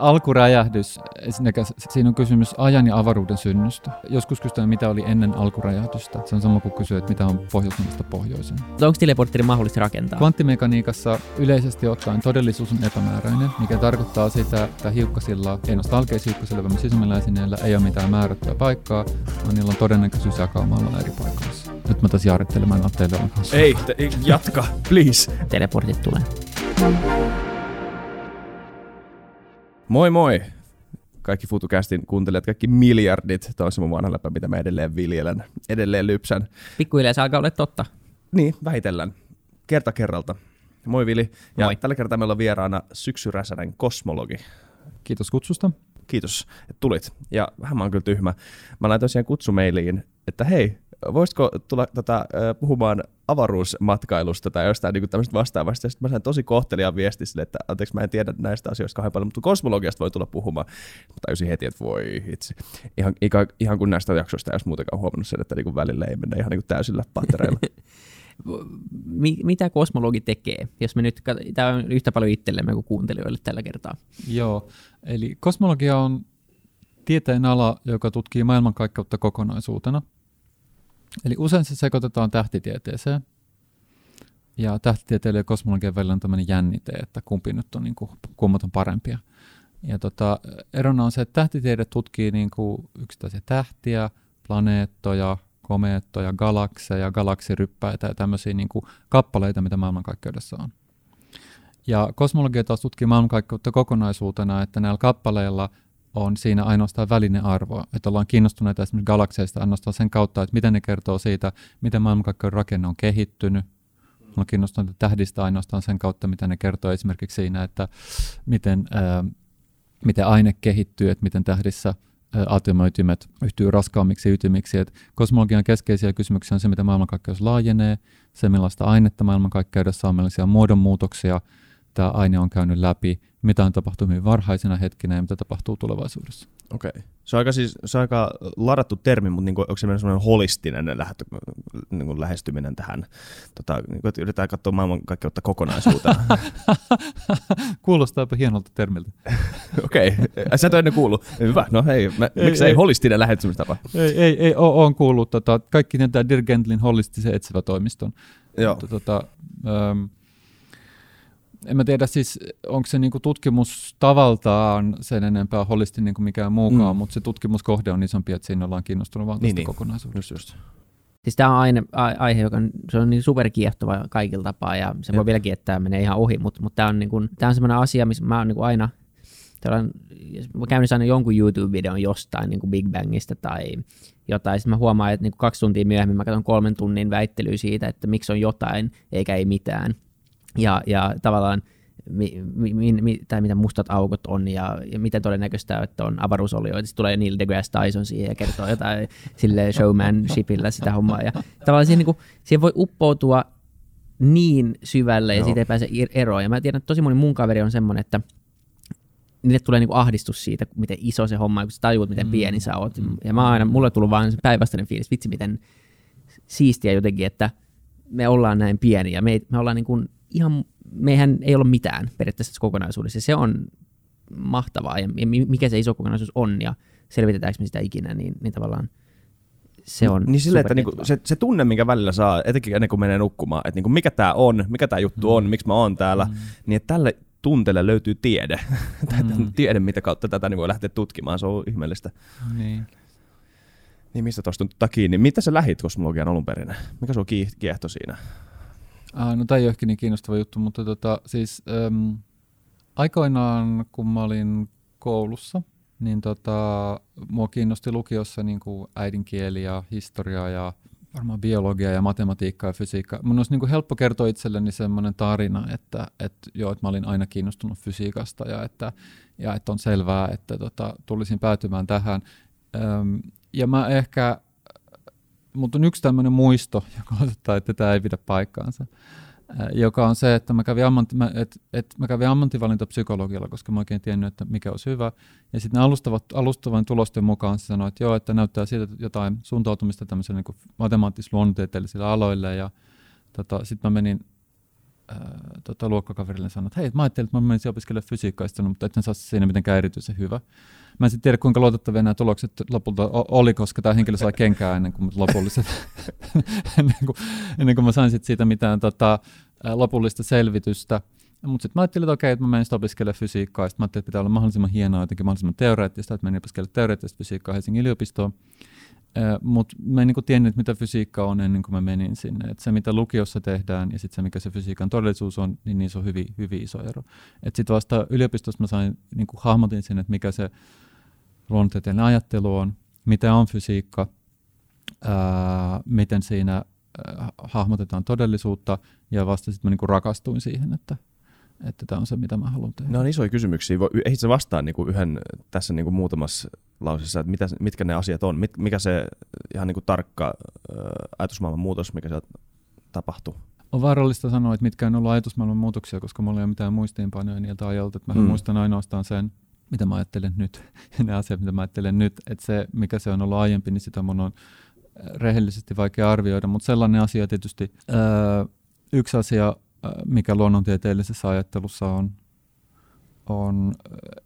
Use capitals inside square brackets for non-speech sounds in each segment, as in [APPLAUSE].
alkuräjähdys, siinä on kysymys ajan ja avaruuden synnystä. Joskus kysytään, mitä oli ennen alkuräjähdystä. Se on sama kuin kysyä, että mitä on pohjoisemmasta pohjoiseen. Onko teleportteri mahdollista rakentaa? Kvanttimekaniikassa yleisesti ottaen todellisuus on epämääräinen, mikä tarkoittaa sitä, että hiukkasilla, ei noista alkeishiukkasilla, vaan sisämieläisineillä ei ole mitään määrättyä paikkaa, vaan niillä on todennäköisyys jakaumalla eri paikoissa. Nyt mä taas jaarittelemaan teille on Ei, te, jatka, please. Teleportit tulee. Moi moi! Kaikki FutuCastin kuuntelijat, kaikki miljardit, toi on se mun vanha läpä, mitä mä edelleen viljelen, edelleen lypsän. Pikkuhiljaa se alkaa olla totta. Niin, vähitellen. Kerta kerralta. Moi Vili. Ja Moi. tällä kertaa meillä on vieraana Syksy Räsänen, kosmologi. Kiitos kutsusta. Kiitos, että tulit. Ja vähän mä oon kyllä tyhmä. Mä laitoin siihen kutsumeiliin, että hei, voisitko tulla tota, puhumaan avaruusmatkailusta tai jostain niin tämmöistä vastaavasta. Sitten mä sain tosi kohteliaan viesti sille, että anteeksi, mä en tiedä näistä asioista kauhean paljon, mutta kosmologiasta voi tulla puhumaan. Mä tajusin heti, että voi itse. Ihan, ihan, ihan kun näistä jaksoista ei olisi muutenkaan huomannut sen, että niin välillä ei mennä ihan niin täysillä pattereilla. [LAUGHS] Mi- mitä kosmologi tekee, jos me nyt, tämä on yhtä paljon itsellemme kuin kuuntelijoille tällä kertaa. Joo, eli kosmologia on tieteen ala, joka tutkii maailmankaikkeutta kokonaisuutena. Eli usein se sekoitetaan tähtitieteeseen. Ja tähtitieteellä ja kosmologian välillä on tämmöinen jännite, että kumpi nyt on, niin kuin, kummat on parempia. Ja tota, erona on se, että tähtitiede tutkii niin kuin yksittäisiä tähtiä, planeettoja, komeettoja, galakseja, galaksiryppäitä ja tämmöisiä niin kuin kappaleita, mitä maailmankaikkeudessa on. Ja kosmologia taas tutkii maailmankaikkeutta kokonaisuutena, että näillä kappaleilla on siinä ainoastaan välinen arvo, että ollaan kiinnostuneita esimerkiksi galakseista ainoastaan sen kautta, että miten ne kertoo siitä, miten maailmankaikkeuden rakenne on kehittynyt. Ollaan kiinnostuneita tähdistä ainoastaan sen kautta, mitä ne kertoo esimerkiksi siinä, että miten, ää, miten aine kehittyy, että miten tähdissä ää, atomoytimet yhtyy raskaammiksi ytimiksi. Et kosmologian keskeisiä kysymyksiä on se, miten maailmankaikkeus laajenee, se millaista ainetta maailmankaikkeudessa on, millaisia muodonmuutoksia tämä aine on käynyt läpi, mitä on tapahtunut hyvin varhaisina hetkinä ja mitä tapahtuu tulevaisuudessa. Okei. Okay. Se on aika, siis, se on aika ladattu termi, mutta niinku, onko se semmoinen holistinen lähtö, niinku lähestyminen tähän? Tota, niinku, että yritetään katsoa maailmankaikkeutta kokonaisuutena. [LAUGHS] Kuulostaapa hienolta termiltä. [LAUGHS] Okei. Okay. Sä et ole ennen kuullut. Hyvä. No hei, mä, Ei, miksi ei ei. holistinen lähestymistapa? Ei, ei, ei ole, on kuullut. Tota, kaikki tietää Dirk Gentlin holistisen etsivä toimiston. Joo. Tota, ähm, en mä tiedä siis, onko se niinku tutkimus tavaltaan sen enempää holisti niin kuin mikään muukaan, Mm. mutta se tutkimuskohde on isompi, että siinä ollaan kiinnostunut vaan Niin, tästä niin. kokonaisuudesta. Just, just. Siis tämä on aine, aihe, joka on, se on niin superkiehtova kaikilla tapaa ja se voi vieläkin, että tämä menee ihan ohi, mutta, mutta tämä on, niin kuin, tämä on semmoinen asia, missä mä oon niin aina, tällainen, mä käyn aina jonkun YouTube-videon jostain niin kuin Big Bangista tai jotain, sitten mä huomaan, että niin kuin kaksi tuntia myöhemmin mä katson kolmen tunnin väittelyä siitä, että miksi on jotain eikä ei mitään. Ja, ja tavallaan mi, mi, mi, tai mitä mustat aukot on ja, ja miten todennäköistä on, että on avaruusolioita. Sitten tulee Neil deGrasse Tyson siihen ja kertoo jotain sille showmanshipillä sitä hommaa. Ja tavallaan siihen, niin kuin, siihen voi uppoutua niin syvälle ja Joo. siitä ei pääse eroon. Ja mä tiedän, että tosi moni mun kaveri on semmoinen, että niille tulee niinku ahdistus siitä, miten iso se homma on, kun sä tajuut, miten Mm. pieni sä oot. Ja mä aina, mulle on tullut vaan se päinvastainen fiilis, vitsi miten siistiä jotenkin, että me ollaan näin pieniä. Me, ei, me ollaan niinku ihan, meihän ei olla mitään periaatteessa tässä kokonaisuudessa. Se on mahtavaa ja ja mi- mikä se iso kokonaisuus on ja selvitetäänkö me sitä ikinä, niin, niin tavallaan se on Niin sille, että niinku, se, se tunne, minkä välillä saa, etenkin ennen kuin menee nukkumaan, että niinku, mikä tämä on, mikä tämä juttu on, miksi mä oon täällä, Mm. niin että tälle tunteelle löytyy tiede. [LAUGHS] Mm. [LAUGHS] tiede, mitä kautta tätä niin voi lähteä tutkimaan, se on ihmeellistä. Niin. Niin mistä tuosta on tota kiinni? Mitä sä lähit kosmologian alun perin? Mikä sua kiih- kiehto siinä? Ah, no tämä ei ole ehkä niin kiinnostava juttu, mutta tota, siis äm, aikoinaan kun mä olin koulussa, niin tota, mua kiinnosti lukiossa niin kuin äidinkieli ja historia ja varmaan biologia ja matematiikka ja fysiikka. Mun olisi niin kuin helppo kertoa itselleni semmoinen tarina, että, että, joo, että mä olin aina kiinnostunut fysiikasta ja että, ja että on selvää, että tota, tulisin päätymään tähän. Öm, ja mä ehkä, mutta on yksi tämmöinen muisto, [LAUGHS] joka osoittaa, että tämä ei pidä paikkaansa, joka on se, että mä kävin, ammatti, mä, et, et mä kävin ammattivalintapsykologialla, koska mä oikein tiennyt, että mikä olisi hyvä. Ja sitten alustavat, alustavan tulosten mukaan se sanoi, että joo, että näyttää siitä jotain suuntautumista tämmöisille niin matemaattis-luonnontieteellisille aloille. Ja tota, sitten mä menin tota, luokkakaverille sanoa, että hei, mä ajattelin, että mä menisin opiskelemaan fysiikkaa, mutta et saa siinä mitenkään erityisen hyvä. Mä en sitten tiedä, kuinka luotettavia nämä tulokset lopulta oli, koska tämä henkilö sai kenkää ennen kuin lopulliset, [LAUGHS] ennen, kuin, ennen kuin mä sain sit siitä mitään tota, lopullista selvitystä. Mutta sitten mä ajattelin, että okei, että mä menisin opiskelemaan fysiikkaa, sitten mä ajattelin, että pitää olla mahdollisimman hienoa, jotenkin mahdollisimman teoreettista, että menin opiskelemaan teoreettista fysiikkaa Helsingin yliopistoon. Mutta mä en niin tiennyt, mitä fysiikka on ennen kuin mä menin sinne. Et se, mitä lukiossa tehdään ja sitten se, mikä se fysiikan todellisuus on, niin niissä on hyvin, hyvin iso ero. Sitten vasta yliopistossa mä sain, niin hahmotin sen, että mikä se luonnontieteellinen ajattelu on, mitä on fysiikka, ää, miten siinä ää, hahmotetaan todellisuutta, ja vasta sitten mä niin rakastuin siihen, että että tämä on se, mitä mä haluan tehdä. Ne on isoja kysymyksiä. Ei se vastaa niin kuin yhden tässä niin kuin muutamassa lausessa, että mitä, mitkä ne asiat on, mit, mikä se ihan niin kuin tarkka äh, ajatusmaailman muutos, mikä se tapahtuu. On vaarallista sanoa, että mitkä on ollut ajatusmaailman muutoksia, koska mulla ei ole mitään muistiinpanoja niiltä ajalta. Että mä mm. muistan ainoastaan sen, mitä mä ajattelen nyt, [LAUGHS] ja ne asiat, mitä mä ajattelen nyt. Että se, mikä se on ollut aiempi, niin sitä mun on rehellisesti vaikea arvioida. Mutta sellainen asia tietysti, öö, yksi asia, mikä luonnontieteellisessä ajattelussa on, on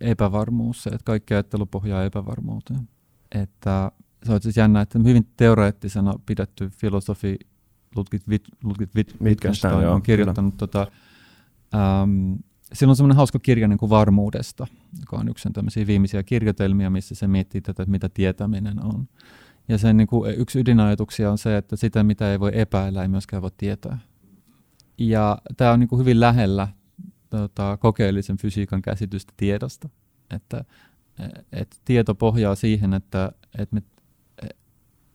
epävarmuus, se, että kaikki ajattelu pohjaa epävarmuuteen. Että se on siis jännä, että hyvin teoreettisena pidetty filosofi Ludwig, Witt, Ludwig Witt, Wittgenstein on kirjoittanut tota, um, Sillä on semmoinen hauska kirja niin kuin varmuudesta, joka on yksi tämmöisiä viimeisiä kirjoitelmia, missä se miettii tätä, että mitä tietäminen on. Ja sen niin kuin yksi ydinajatuksia on se, että sitä, mitä ei voi epäillä, ei myöskään voi tietää. Ja tämä on niin kuin hyvin lähellä tota, kokeellisen fysiikan käsitystä tiedosta. Että et tieto pohjaa siihen, että et me,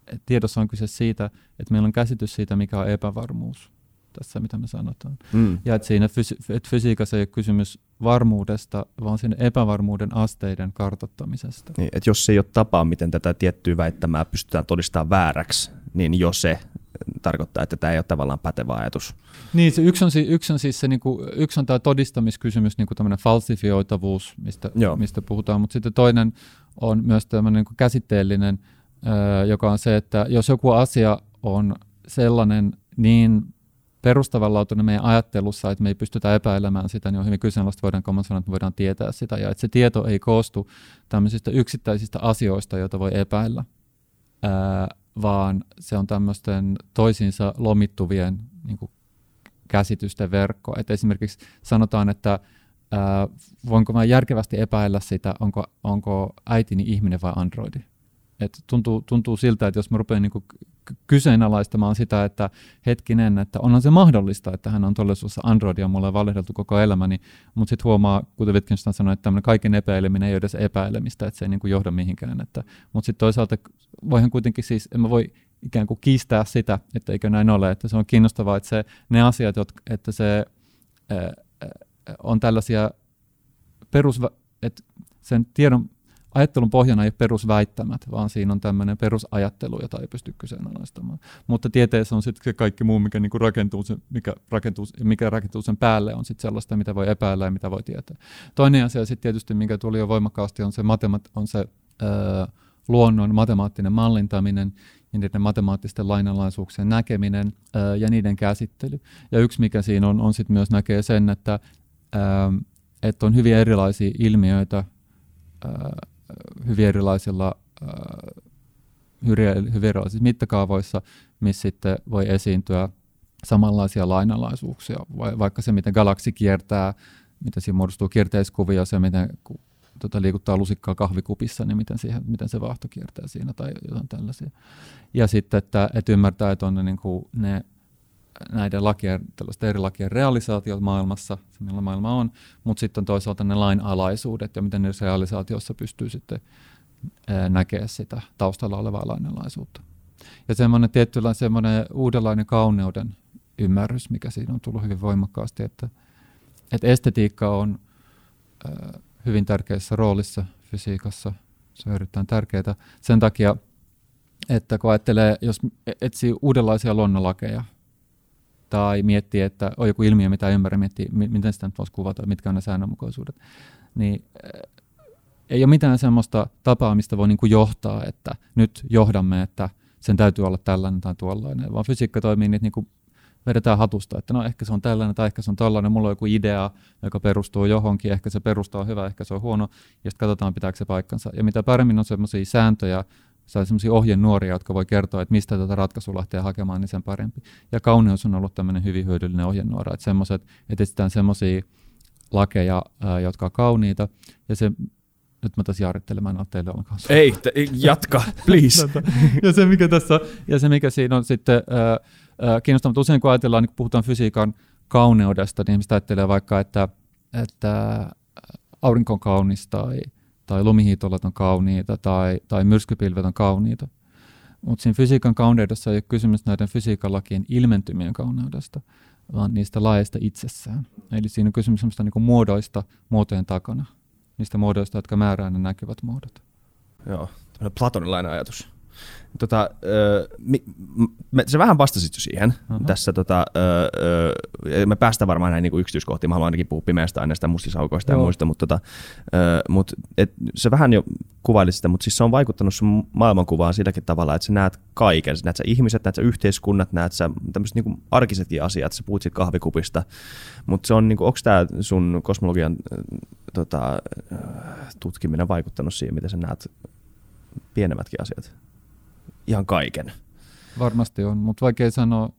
et tiedossa on kyse siitä, että meillä on käsitys siitä, mikä on epävarmuus tässä, mitä me sanotaan. Mm. Ja että siinä fysi- et fysiikassa ei ole kysymys varmuudesta, vaan sen epävarmuuden asteiden kartottamisesta. Niin, että jos ei ole tapaa, miten tätä tiettyä väittämää pystytään todistamaan vääräksi, niin jo se tarkoittaa, että tämä ei ole tavallaan pätevä ajatus. Niin, se yksi on, yksi on siis se, niin kuin, yksi on tämä todistamiskysymys, niin kuin tämmöinen falsifioitavuus, mistä, mistä puhutaan, mutta sitten toinen on myös tämmöinen niin käsitteellinen, joka on se, että jos joku asia on sellainen niin perustavanlaatuinen meidän ajattelussa, että me ei pystytä epäilemään sitä, niin on hyvin kyseenalaista, voidaanko sanoa, että voidaan tietää sitä, ja että se tieto ei koostu tämmöisistä yksittäisistä asioista, joita voi epäillä, ää, vaan se on tämmöisten toisiinsa lomittuvien niin kuin, käsitysten verkko. Et esimerkiksi sanotaan, että ää, voinko mä järkevästi epäillä sitä, onko, onko äitini ihminen vai androidi. Et tuntuu, tuntuu siltä, että jos mä rupean niin kyseenalaistamaan sitä, että hetkinen, että onhan se mahdollista, että hän on todellisuudessa Androidia mulle valehdeltu koko elämäni, mutta sitten huomaa, kuten Wittgenstein sanoi, että tämmöinen kaiken epäileminen ei ole edes epäilemistä, että se ei niin kuin johda mihinkään. Mutta sitten toisaalta voihan kuitenkin siis, en mä voi ikään kuin kiistää sitä, että eikö näin ole, että se on kiinnostavaa, että se, ne asiat, jotka, että se ää, on tällaisia perus, että sen tiedon ajattelun pohjana ei ole perusväittämät, vaan siinä on tämmöinen perusajattelu, jota ei pysty kyseenalaistamaan. Mutta tieteessä on sitten kaikki muu, mikä, niinku rakentuu, sen, mikä, rakentuu, mikä rakentuu sen päälle, on sitten sellaista, mitä voi epäillä ja mitä voi tietää. Toinen asia sitten tietysti, mikä tuli jo voimakkaasti, on se, matemat, on se öö, luonnon matemaattinen mallintaminen ja niiden matemaattisten lainalaisuuksien näkeminen öö, ja niiden käsittely. Ja yksi, mikä siinä on, on sitten myös näkee sen, että, öö, että on hyvin erilaisia ilmiöitä, hyvin erilaisilla hyvin erilaisissa mittakaavoissa, missä sitten voi esiintyä samanlaisia lainalaisuuksia, vaikka se, miten galaksi kiertää, miten siinä muodostuu kierteiskuvia, se, miten tota, liikuttaa lusikkaa kahvikupissa, niin miten, siihen, miten se vaahto kiertää siinä tai jotain tällaisia. Ja sitten, että, että ymmärtää, että on ne, niin kuin, ne näiden lakien, eri lakien realisaatiot maailmassa, se millä maailma on, mutta sitten toisaalta ne lainalaisuudet ja miten ne realisaatiossa pystyy sitten näkemään sitä taustalla olevaa lainalaisuutta. Ja semmoinen tietynlainen semmoinen uudenlainen kauneuden ymmärrys, mikä siinä on tullut hyvin voimakkaasti, että, että estetiikka on hyvin tärkeässä roolissa fysiikassa. Se on erittäin tärkeää sen takia, että kun ajattelee, jos etsii uudenlaisia luonnonlakeja, tai miettii, että on joku ilmiö, mitä ymmärrä, miettii, miten sitä nyt voisi kuvata, mitkä on ne säännönmukaisuudet, niin äh, ei ole mitään semmoista tapaa, mistä voi niin kuin johtaa, että nyt johdamme, että sen täytyy olla tällainen tai tuollainen, vaan fysiikka toimii niitä niin kuin vedetään hatusta, että no ehkä se on tällainen tai ehkä se on tällainen, mulla on joku idea, joka perustuu johonkin, ehkä se perusta on hyvä, ehkä se on huono, ja sitten katsotaan pitääkö se paikkansa. Ja mitä paremmin on sellaisia sääntöjä, saa sellaisia ohjenuoria, jotka voi kertoa, että mistä tätä ratkaisua lähtee hakemaan, niin sen parempi. Ja kauneus on ollut tämmöinen hyvin hyödyllinen ohjenuora, että semmoiset, että etsitään semmoisia lakeja, ää, jotka on kauniita, ja se nyt mä tässä jaarittelen, mä en ole teille ollenkaan. Ei, te, jatka, [LAUGHS] please. ja, se, mikä tässä, ja se, mikä siinä on sitten äh, kiinnostavaa, mutta usein kun ajatellaan, niin kun puhutaan fysiikan kauneudesta, niin ihmiset ajattelee vaikka, että, että aurinko on kaunis tai, tai lumihiitolat on kauniita tai, tai myrskypilvet on kauniita. Mutta siinä fysiikan kauneudessa ei ole kysymys näiden fysiikan lakien ilmentymien kauneudesta, vaan niistä laeista itsessään. Eli siinä on kysymys niin muodoista muotojen takana niistä muodoista, jotka määrää ne näkyvät muodot. Joo, platonilainen ajatus. Tota, me, se vähän vastasit jo siihen uh-huh. tässä. Tota, me päästään varmaan näin niin yksityiskohtiin. Mä haluan ainakin puhua pimeästä aineesta, mustisaukoista Joo. ja muista, mutta tota, mut, et, se vähän jo kuvaili sitä, mutta siis se on vaikuttanut sun maailmankuvaan silläkin tavalla, että sä näet kaiken. Sä näet sä ihmiset, näet sä yhteiskunnat, näet sä tämmöiset niin arkisetkin asiat. Sä puhut siitä kahvikupista, mutta se on, niin onko tämä sun kosmologian tota, tutkiminen vaikuttanut siihen, miten sä näet pienemmätkin asiat? Ihan kaiken. Varmasti on, mutta vaikea sanoa,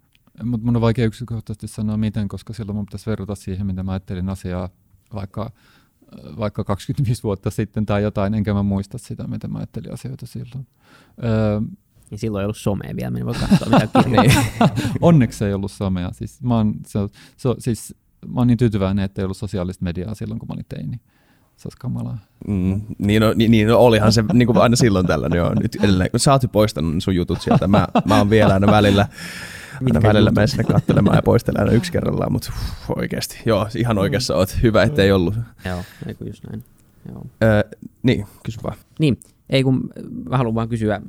mutta mun on vaikea yksinkertaisesti sanoa miten, koska silloin mun pitäisi verrata siihen, mitä mä ajattelin asiaa vaikka, vaikka 25 vuotta sitten tai jotain, enkä mä muista sitä, mitä mä ajattelin asioita silloin. Öö, niin silloin ei ollut somea vielä, niin voi katsoa mitä [LAUGHS] niin. Onneksi ei ollut somea. Siis mä, oon, se, se, siis, mä oon niin tyytyväinen, että ei ollut sosiaalista mediaa silloin, kun mä olin teini. Se olisi kamalaa. Mm, niin, no, niin, niin no, olihan se niin kuin aina silloin tällöin. Joo. Nyt edelleen, kun sä oot poistanut sun jutut sieltä, mä, mä oon vielä aina välillä, aina välillä menen sinne katselemaan ja poistelen aina yksi kerrallaan, mutta uh, oikeasti, joo, ihan oikeassa oot. Hyvä, ettei ollut. Joo, ei kun just näin. Joo. Öö, niin, kysy vaan. Niin, ei kun mä haluan vaan kysyä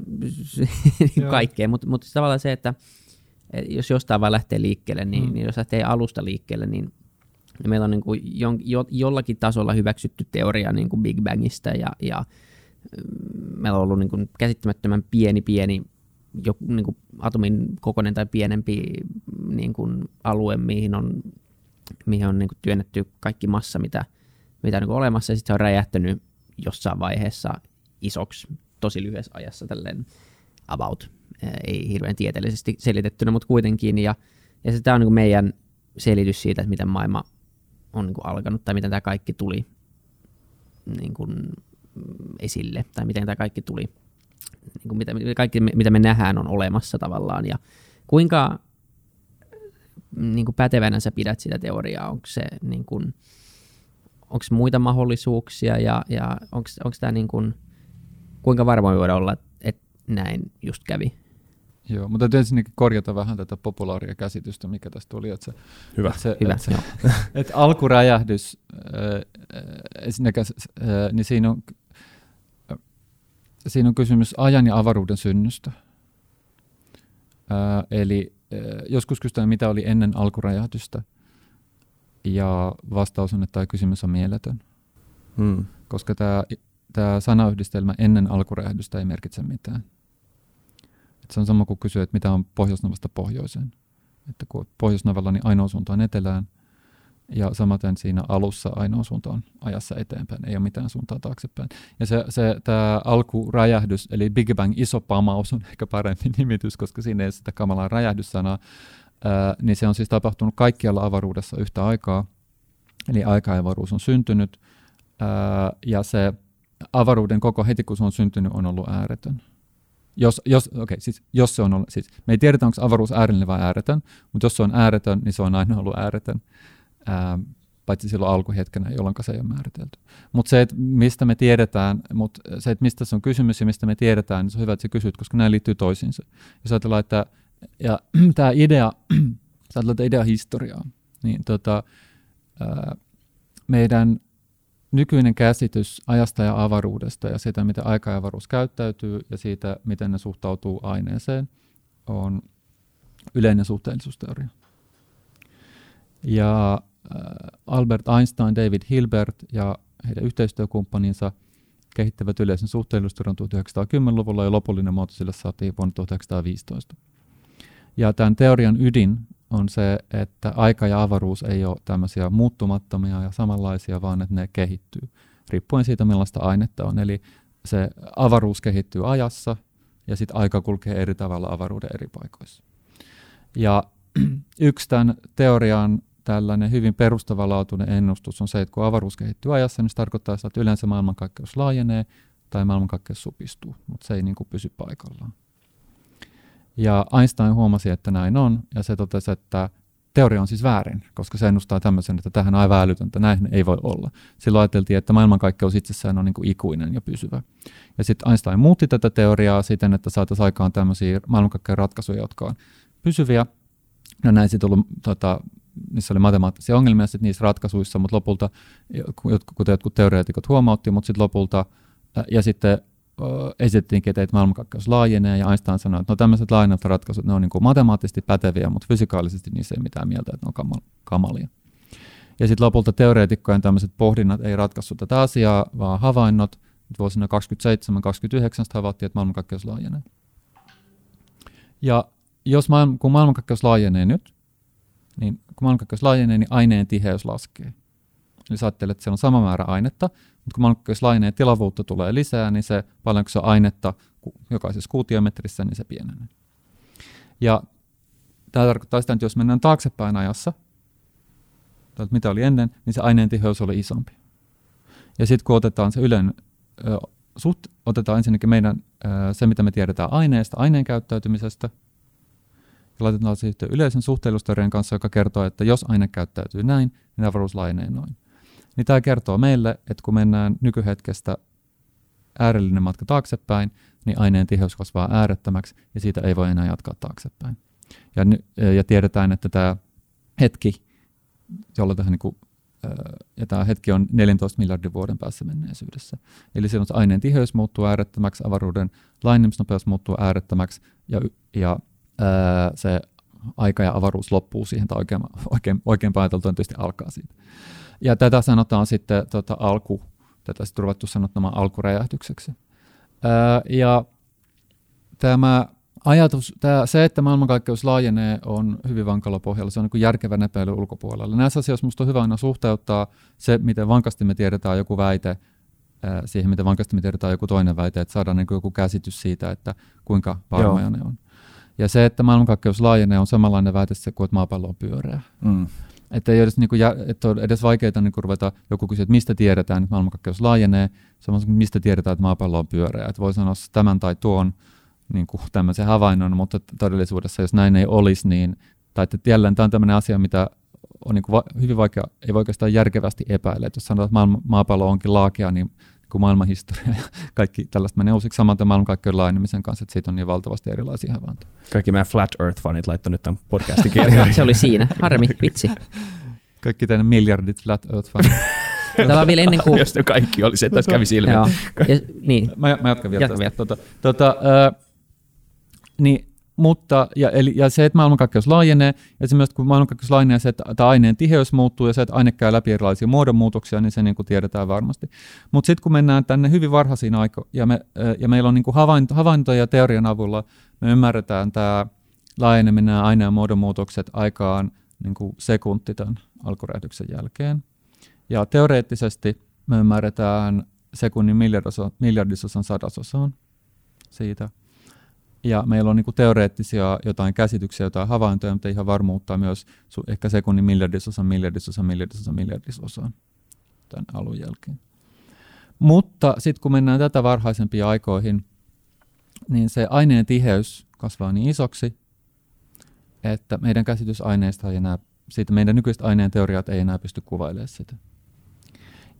[LAUGHS] kaikkea, mutta, mutta tavallaan se, että jos jostain vaan lähtee liikkeelle, niin, mm. niin jos lähtee alusta liikkeelle, niin meillä on niin kuin jo, jo, jollakin tasolla hyväksytty teoria niin kuin Big Bangista ja, ja mm, meillä on ollut niin kuin käsittämättömän pieni, pieni jo, niin kuin atomin kokoinen tai pienempi niin kuin alue, mihin on, mihin on niin kuin työnnetty kaikki massa, mitä, mitä on niin kuin olemassa, ja sitten se on räjähtänyt jossain vaiheessa isoksi tosi lyhyessä ajassa tälleen about, ei hirveän tieteellisesti selitettynä, mutta kuitenkin, ja, ja tämä on niin kuin meidän selitys siitä, että miten maailma on niin kuin alkanut tai miten tämä kaikki tuli niin kuin esille tai miten tämä kaikki tuli, niin kuin mitä, kaikki mitä me nähdään on olemassa tavallaan ja kuinka niin kuin pätevänä sä pidät sitä teoriaa, onko se niin kuin, onko muita mahdollisuuksia ja, ja onko, tämä niin kuin, kuinka varmoin voidaan olla, että näin just kävi? Joo, mutta täytyy ensinnäkin korjata vähän tätä populaaria käsitystä, mikä tästä tuli. Että se, Hyvä. Että se, Hyvä, että se, [LAUGHS] että alkuräjähdys, ensinnäkin, niin siinä on, siinä on kysymys ajan ja avaruuden synnystä. Eli joskus kysytään, mitä oli ennen alkuräjähdystä, ja vastaus on, että tämä kysymys on mieletön. Hmm. Koska tämä, tämä sanayhdistelmä ennen alkuräjähdystä ei merkitse mitään. Se on sama kuin kysyä, että mitä on Pohjoisnavasta pohjoiseen. Että kun Pohjoisnavalla, niin ainoa suunta on etelään, ja samaten siinä alussa ainoa suunta on ajassa eteenpäin, ei ole mitään suuntaa taaksepäin. Ja se, se tämä alkuräjähdys, eli Big Bang iso pamaus on ehkä parempi [LAUGHS] nimitys, koska siinä ei sitä kamalaa räjähdyssanaa, ää, niin se on siis tapahtunut kaikkialla avaruudessa yhtä aikaa. Eli aika-avaruus on syntynyt, ää, ja se avaruuden koko heti kun se on syntynyt on ollut ääretön. Jos, jos, okay, siis, jos se on ollut, siis, me ei tiedetä, onko avaruus äärellinen vai ääretön, mutta jos se on ääretön, niin se on aina ollut ääretön, ää, paitsi silloin alkuhetkenä, jolloin se ei ole määritelty. Mutta se, että mistä me tiedetään, mutta se, että mistä se on kysymys ja mistä me tiedetään, niin se on hyvä, että sä kysyt, koska nämä liittyy toisiinsa. Jos ajatellaan, että ja [CLEARS THROAT] tämä idea, [CLEARS THROAT] jos ajatellaan idea historiaa, niin tota, ää, meidän nykyinen käsitys ajasta ja avaruudesta ja sitä, miten aika ja avaruus käyttäytyy ja siitä, miten ne suhtautuu aineeseen, on yleinen suhteellisuusteoria. Ja äh, Albert Einstein, David Hilbert ja heidän yhteistyökumppaninsa kehittävät yleisen suhteellisuusteorian 1910-luvulla ja lopullinen muoto sille saatiin vuonna 1915. Ja tämän teorian ydin on se, että aika ja avaruus ei ole tämmöisiä muuttumattomia ja samanlaisia, vaan että ne kehittyy riippuen siitä, millaista ainetta on. Eli se avaruus kehittyy ajassa ja sitten aika kulkee eri tavalla avaruuden eri paikoissa. Ja [CLEARS THROAT] yksi tämän teorian tällainen hyvin perustavanlaatuinen ennustus on se, että kun avaruus kehittyy ajassa, niin se tarkoittaa sitä, että yleensä maailmankaikkeus laajenee tai maailmankaikkeus supistuu, mutta se ei niin kuin pysy paikallaan. Ja Einstein huomasi, että näin on, ja se totesi, että teoria on siis väärin, koska se ennustaa tämmöisen, että tähän on aivan älytöntä, näin ei voi olla. Silloin ajateltiin, että maailmankaikkeus itsessään on niin kuin ikuinen ja pysyvä. Ja sitten Einstein muutti tätä teoriaa siten, että saataisiin aikaan tämmöisiä maailmankaikkeuden ratkaisuja, jotka on pysyviä. No näin sitten ollut, tota, niissä oli matemaattisia ongelmia sitten niissä ratkaisuissa, mutta lopulta, kuten jotkut teoreetikot huomautti, mutta sitten lopulta, ja sitten esitettiinkin, että maailmankaikkeus laajenee, ja Einstein sanoi, että no tämmöiset laajenevat ratkaisut, ne on niin kuin matemaattisesti päteviä, mutta fysikaalisesti niissä ei mitään mieltä, että ne on kamalia. Ja sitten lopulta teoreetikkojen tämmöiset pohdinnat ei ratkaissut tätä asiaa, vaan havainnot. Vuosina 27-29 havaittiin, että maailmankaikkeus laajenee. Ja jos maailman, kun maailmankaikkeus laajenee nyt, niin kun maailmankaikkeus laajenee, niin aineen tiheys laskee. Eli sä ajattelet, että siellä on sama määrä ainetta, mutta kun laajenee tilavuutta tulee lisää, niin se paljonko se ainetta jokaisessa kuutiometrissä, niin se pienenee. Ja tämä tarkoittaa sitä, että jos mennään taaksepäin ajassa, mitä oli ennen, niin se aineen tiheys oli isompi. Ja sitten kun otetaan se yleinen, suht, otetaan ensinnäkin meidän se, mitä me tiedetään aineesta, aineen käyttäytymisestä, ja laitetaan se yleisen suhteellisuusteorian kanssa, joka kertoo, että jos aine käyttäytyy näin, niin avaruus laajenee noin. Niin tämä kertoo meille, että kun mennään nykyhetkestä äärellinen matka taaksepäin, niin aineen tiheys kasvaa äärettömäksi ja siitä ei voi enää jatkaa taaksepäin. Ja, ja tiedetään, että tämä hetki, jolla tähän niin kuin, ja tämä hetki on 14 miljardin vuoden päässä menneisyydessä. Eli silloin aineen tiheys muuttuu äärettömäksi, avaruuden laajenemisnopeus muuttuu äärettömäksi ja, ja ää, se aika ja avaruus loppuu siihen, tai oikein, oikein, oikein tietysti alkaa siitä. Ja tätä sanotaan sitten tota, alku, tätä sitten ruvettu sanottamaan alkuräjähdykseksi. Ää, ja tämä ajatus, tämä, se, että maailmankaikkeus laajenee, on hyvin vankalla pohjalla. Se on niin järkevä näpeily ulkopuolella. Näissä asioissa minusta on hyvä aina suhteuttaa se, miten vankasti me tiedetään joku väite, siihen, miten vankasti me tiedetään joku toinen väite, että saadaan niin joku käsitys siitä, että kuinka varmoja ne on. Ja se, että maailmankaikkeus laajenee, on samanlainen väite se kuin, että maapallo on pyöreä. Mm. Että ei edes, niin kuin, että on edes vaikeaa niin ruveta joku kysyä, että mistä tiedetään, että maailmankaikkeus laajenee, samoin kuin mistä tiedetään, että maapallo on pyöreä. Että voi sanoa tämän tai tuon niin kuin tämmöisen havainnon, mutta todellisuudessa, jos näin ei olisi, niin, tai että jälleen tämä on tämmöinen asia, mitä on niin kuin va- hyvin vaikea, ei oikeastaan järkevästi epäillä. Että jos sanotaan, että maapallo onkin laakea, niin kuin maailmanhistoria ja kaikki tällaista menee uusiksi samalta maailmankaikkeuden laajenemisen kanssa, että siitä on niin valtavasti erilaisia havaintoja. Kaikki meidän Flat Earth-fanit laittoi nyt tämän podcastin [LAUGHS] kirjaan. Se oli siinä. Harmi, vitsi. Kaikki teidän miljardit Flat Earth-fanit. [LAUGHS] Tämä on vielä ennen kuin... Jos ne kaikki olisi, että tässä kävi silmiin. Joo. Ja, niin. Mä, mä jatkan vielä Jatka tästä. Tota, tota, äh, niin mutta, ja, eli, ja se, että maailmankaikkeus laajenee, ja se myös, kun maailmankaikkeus laajenee, se, että, aineen tiheys muuttuu, ja se, että aine käy läpi erilaisia muodonmuutoksia, niin se niin kuin tiedetään varmasti. Mutta sitten kun mennään tänne hyvin varhaisiin aikoihin, ja, me, ja meillä on niin kuin havainto, havaintoja ja teorian avulla, me ymmärretään tämä laajeneminen ja aineen muodonmuutokset aikaan niin kuin sekunti tämän alkuräjähdyksen jälkeen. Ja teoreettisesti me ymmärretään sekunnin miljardisosan sadasosaan siitä – ja meillä on niin teoreettisia jotain käsityksiä, jotain havaintoja, mutta ihan varmuutta myös ehkä sekunnin miljardisosan, miljardisosan, miljardisosan, miljardisosaan tämän alun jälkeen. Mutta sitten kun mennään tätä varhaisempiin aikoihin, niin se aineen tiheys kasvaa niin isoksi, että meidän käsitys aineesta ei enää, siitä meidän nykyiset aineen teoriat ei enää pysty kuvailemaan sitä.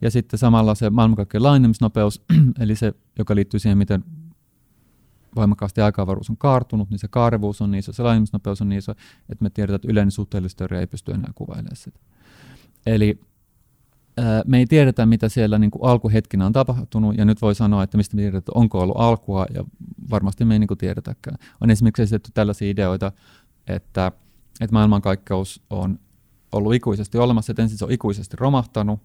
Ja sitten samalla se maailmankaikkeuden laajenemisnopeus, [CLEARS THROAT] eli se, joka liittyy siihen, miten voimakkaasti aikaavaruus on kaartunut, niin se kaarevuus on niin iso, se laajenemisnopeus on niin iso, että me tiedetään, että yleinen suhteellisuusteoria ei pysty enää kuvailemaan sitä. Eli me ei tiedetä, mitä siellä niin kuin alkuhetkinä on tapahtunut, ja nyt voi sanoa, että mistä me tiedetään, että onko ollut alkua, ja varmasti me ei niin kuin tiedetäkään. On esimerkiksi esitetty tällaisia ideoita, että, että maailmankaikkeus on ollut ikuisesti olemassa, että ensin se on ikuisesti romahtanut,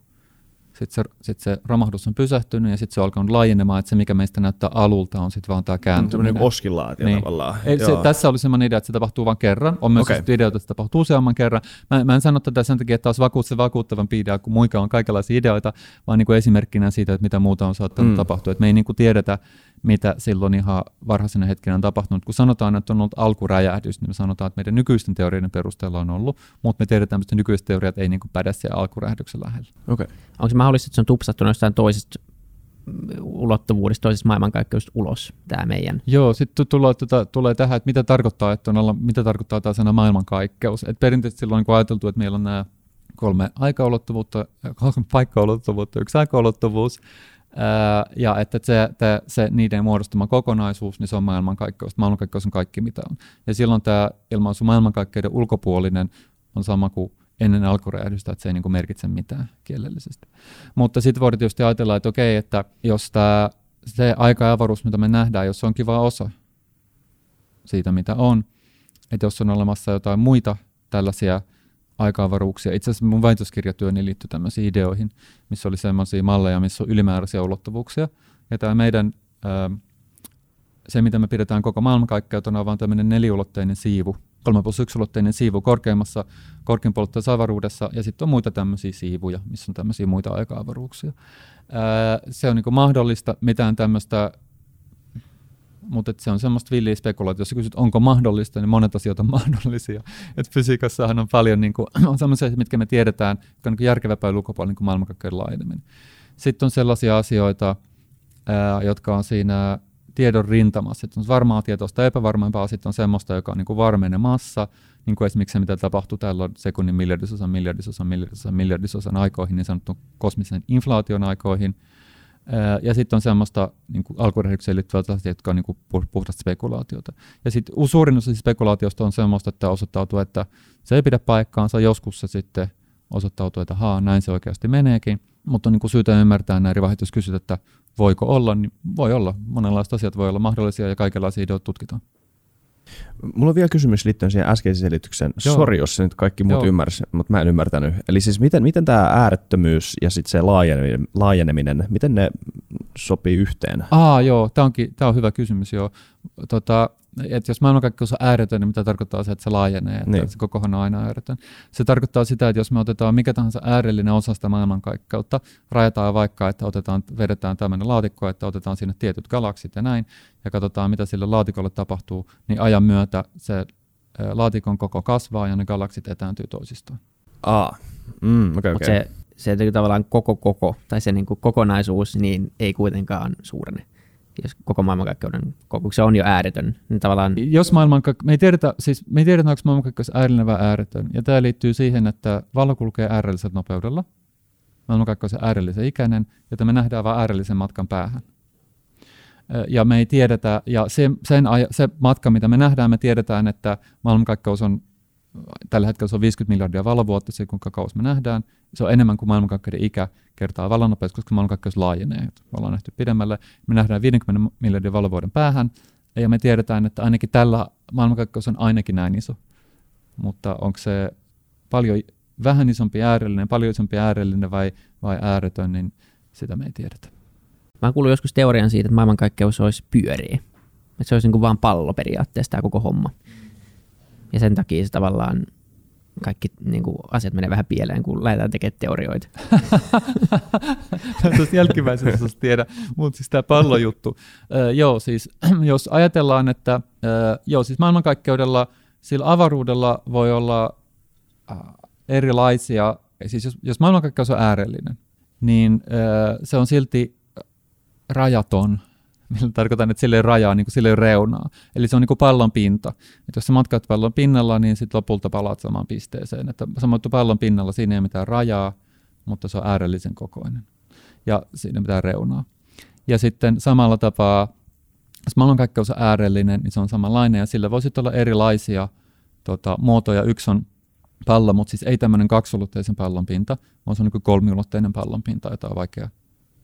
sitten se, sit se romahdus on pysähtynyt ja sitten se on alkanut laajenemaan, että se mikä meistä näyttää alulta on sitten vaan tämä kääntyminen. Semmoinen oskillaatio niin. tavallaan. Ei, se, tässä oli semmoinen idea, että se tapahtuu vain kerran. On myös okay. ideoita, että se tapahtuu useamman kerran. Mä, mä en sano tätä sen takia, että olisi vakuut, se vakuuttavampi idea, kun muika on kaikenlaisia ideoita, vaan niin kuin esimerkkinä siitä, että mitä muuta on saattanut mm. tapahtua. Et me ei niin kuin tiedetä, mitä silloin ihan varhaisena hetkenä on tapahtunut. Kun sanotaan, että on ollut alkuräjähdys, niin me sanotaan, että meidän nykyisten teorioiden perusteella on ollut, mutta me tiedetään, että nykyiset teoriat ei niin kuin päde siellä alkuräjähdyksen lähellä. Okay. Onko se mahdollista, että se on tupsattu jostain toisesta ulottuvuudesta, toisesta maailmankaikkeudesta ulos, tämä meidän. Joo, sitten tulee, tuota, tulee tähän, että mitä tarkoittaa, että on olla, mitä tarkoittaa tämä sana maailmankaikkeus. Et perinteisesti silloin kun ajateltu, että meillä on nämä kolme aikaulottuvuutta, kolme paikkaulottuvuutta, yksi aikaulottuvuus, ja että se, te, se niiden muodostama kokonaisuus, niin se on maailmankaikkeus. Maailmankaikkeus on kaikki, mitä on. Ja silloin tämä ilmaisu maailmankaikkeuden ulkopuolinen on sama kuin ennen alkuräjähdystä, että se ei niin kuin merkitse mitään kielellisesti. Mutta sitten voidaan tietysti ajatella, että okei, että jos tämä, se aika ja avaruus, mitä me nähdään, jos se on kiva osa siitä, mitä on, että jos on olemassa jotain muita tällaisia aika-avaruuksia. Itse asiassa mun väitöskirjatyöni liittyy tämmöisiin ideoihin, missä oli sellaisia malleja, missä on ylimääräisiä ulottuvuuksia. Ja tämä meidän, se mitä me pidetään koko maailmankaikkeutena, on vaan tämmöinen neliulotteinen siivu, 3 plus 1 ulotteinen siivu korkeimmassa, korkeampulotteisessa avaruudessa, ja sitten on muita tämmöisiä siivuja, missä on tämmöisiä muita aika-avaruuksia. Se on niin mahdollista, mitään tämmöistä mutta se on semmoista villiä spekulaatiota. Jos kysyt, onko mahdollista, niin monet asiat on [LAUGHS] mahdollisia. Et fysiikassahan on paljon, niin kuin, [CLEARS THROAT] on semmoisia, mitkä me tiedetään, jotka on niin järkevä päin ulkopuolella, niin maailmankaikkeuden laajeneminen. Sitten on sellaisia asioita, ää, jotka on siinä tiedon rintamassa. Sitten on varmaa tietoista epävarmempaa, sitten on semmoista, joka on niin kuin varmenemassa, niin kuin esimerkiksi se, mitä tapahtuu tällä sekunnin miljardisosan, miljardisosan, miljardisosan, miljardisosan aikoihin, niin sanottu kosmisen inflaation aikoihin – ja sitten on semmoista niin alkuräjähdykseen liittyvät asiat, jotka on niin puhdasta spekulaatiota. Ja sitten suurin osa spekulaatiosta on semmoista, että osoittautuu, että se ei pidä paikkaansa. Joskus se sitten osoittautuu, että haa, näin se oikeasti meneekin. Mutta on niin kuin syytä ymmärtää näin eri kysyt, että voiko olla, niin voi olla. Monenlaiset asiat voi olla mahdollisia ja kaikenlaisia ideoita tutkitaan. Mulla on vielä kysymys liittyen siihen äskeiseen selitykseen. Sori, jos se nyt kaikki muut ymmärsi, mutta mä en ymmärtänyt. Eli siis miten, miten tämä äärettömyys ja sitten se laajeneminen, laajeneminen, miten ne sopii yhteen? Aa, joo, tämä on hyvä kysymys. Joo. Tota, että jos maailmankaikkeus on ääretön, niin mitä tarkoittaa se, että se laajenee, että niin. se kokohan on aina ääretön. Se tarkoittaa sitä, että jos me otetaan mikä tahansa äärellinen osa sitä maailmankaikkeutta, rajataan vaikka, että otetaan, vedetään tämmöinen laatikko, että otetaan sinne tietyt galaksit ja näin, ja katsotaan, mitä sille laatikolle tapahtuu, niin ajan myötä se laatikon koko kasvaa ja ne galaksit etääntyy toisistaan. Aa, mm, okay, okay. se, se tavallaan koko koko, tai se niin kuin kokonaisuus, niin ei kuitenkaan suurene jos koko maailmankaikkeuden koko, se on jo ääretön, niin tavallaan... Jos maailmankaik- me ei tiedetä, siis me ei tiedetä, onko maailmankaikkeus äärellinen vai ääretön, ja tämä liittyy siihen, että valo kulkee äärellisellä nopeudella, maailmankaikkeus on äärellisen ikäinen, jota me nähdään vain äärellisen matkan päähän. Ja me ei tiedetä, ja se, sen, se matka, mitä me nähdään, me tiedetään, että maailmankaikkeus on tällä hetkellä se on 50 miljardia valovuotta, se kuinka kauas me nähdään. Se on enemmän kuin maailmankaikkeuden ikä kertaa valonnopeus, koska maailmankaikkeus laajenee. Me ollaan nähty pidemmälle. Me nähdään 50 miljardin valovuoden päähän, ja me tiedetään, että ainakin tällä maailmankaikkeus on ainakin näin iso. Mutta onko se paljon vähän isompi äärellinen, paljon isompi äärellinen vai, vai ääretön, niin sitä me ei tiedetä. Mä kuullut joskus teorian siitä, että maailmankaikkeus olisi pyöriä. Että se olisi niin kuin vaan pallo periaatteessa tämä koko homma. Ja sen takia se tavallaan kaikki niin kuin, asiat menee vähän pieleen, kun lähdetään tekemään teorioita. [LAUGHS] Tuosta jälkimmäisestä tiedä, mutta siis tämä pallojuttu. Äh, joo, siis [CLEARS THROAT] jos ajatellaan, että äh, joo, siis maailmankaikkeudella, sillä avaruudella voi olla äh, erilaisia, siis jos, jos maailmankaikkeus on äärellinen, niin äh, se on silti rajaton millä tarkoitan, että sille ei rajaa, niin kuin sille ei reunaa. Eli se on niin kuin pallon pinta. Että jos sä matkat pallon pinnalla, niin sitten lopulta palaat samaan pisteeseen. Että samoin pallon pinnalla siinä ei ole mitään rajaa, mutta se on äärellisen kokoinen. Ja siinä mitään reunaa. Ja sitten samalla tapaa, jos maailmankaikkeus on äärellinen, niin se on samanlainen, ja sillä voisi olla erilaisia tota, muotoja. Yksi on pallo, mutta siis ei tämmöinen kaksulotteisen pallon pinta, vaan se on niin kolmiulotteinen pallon pinta, jota on vaikea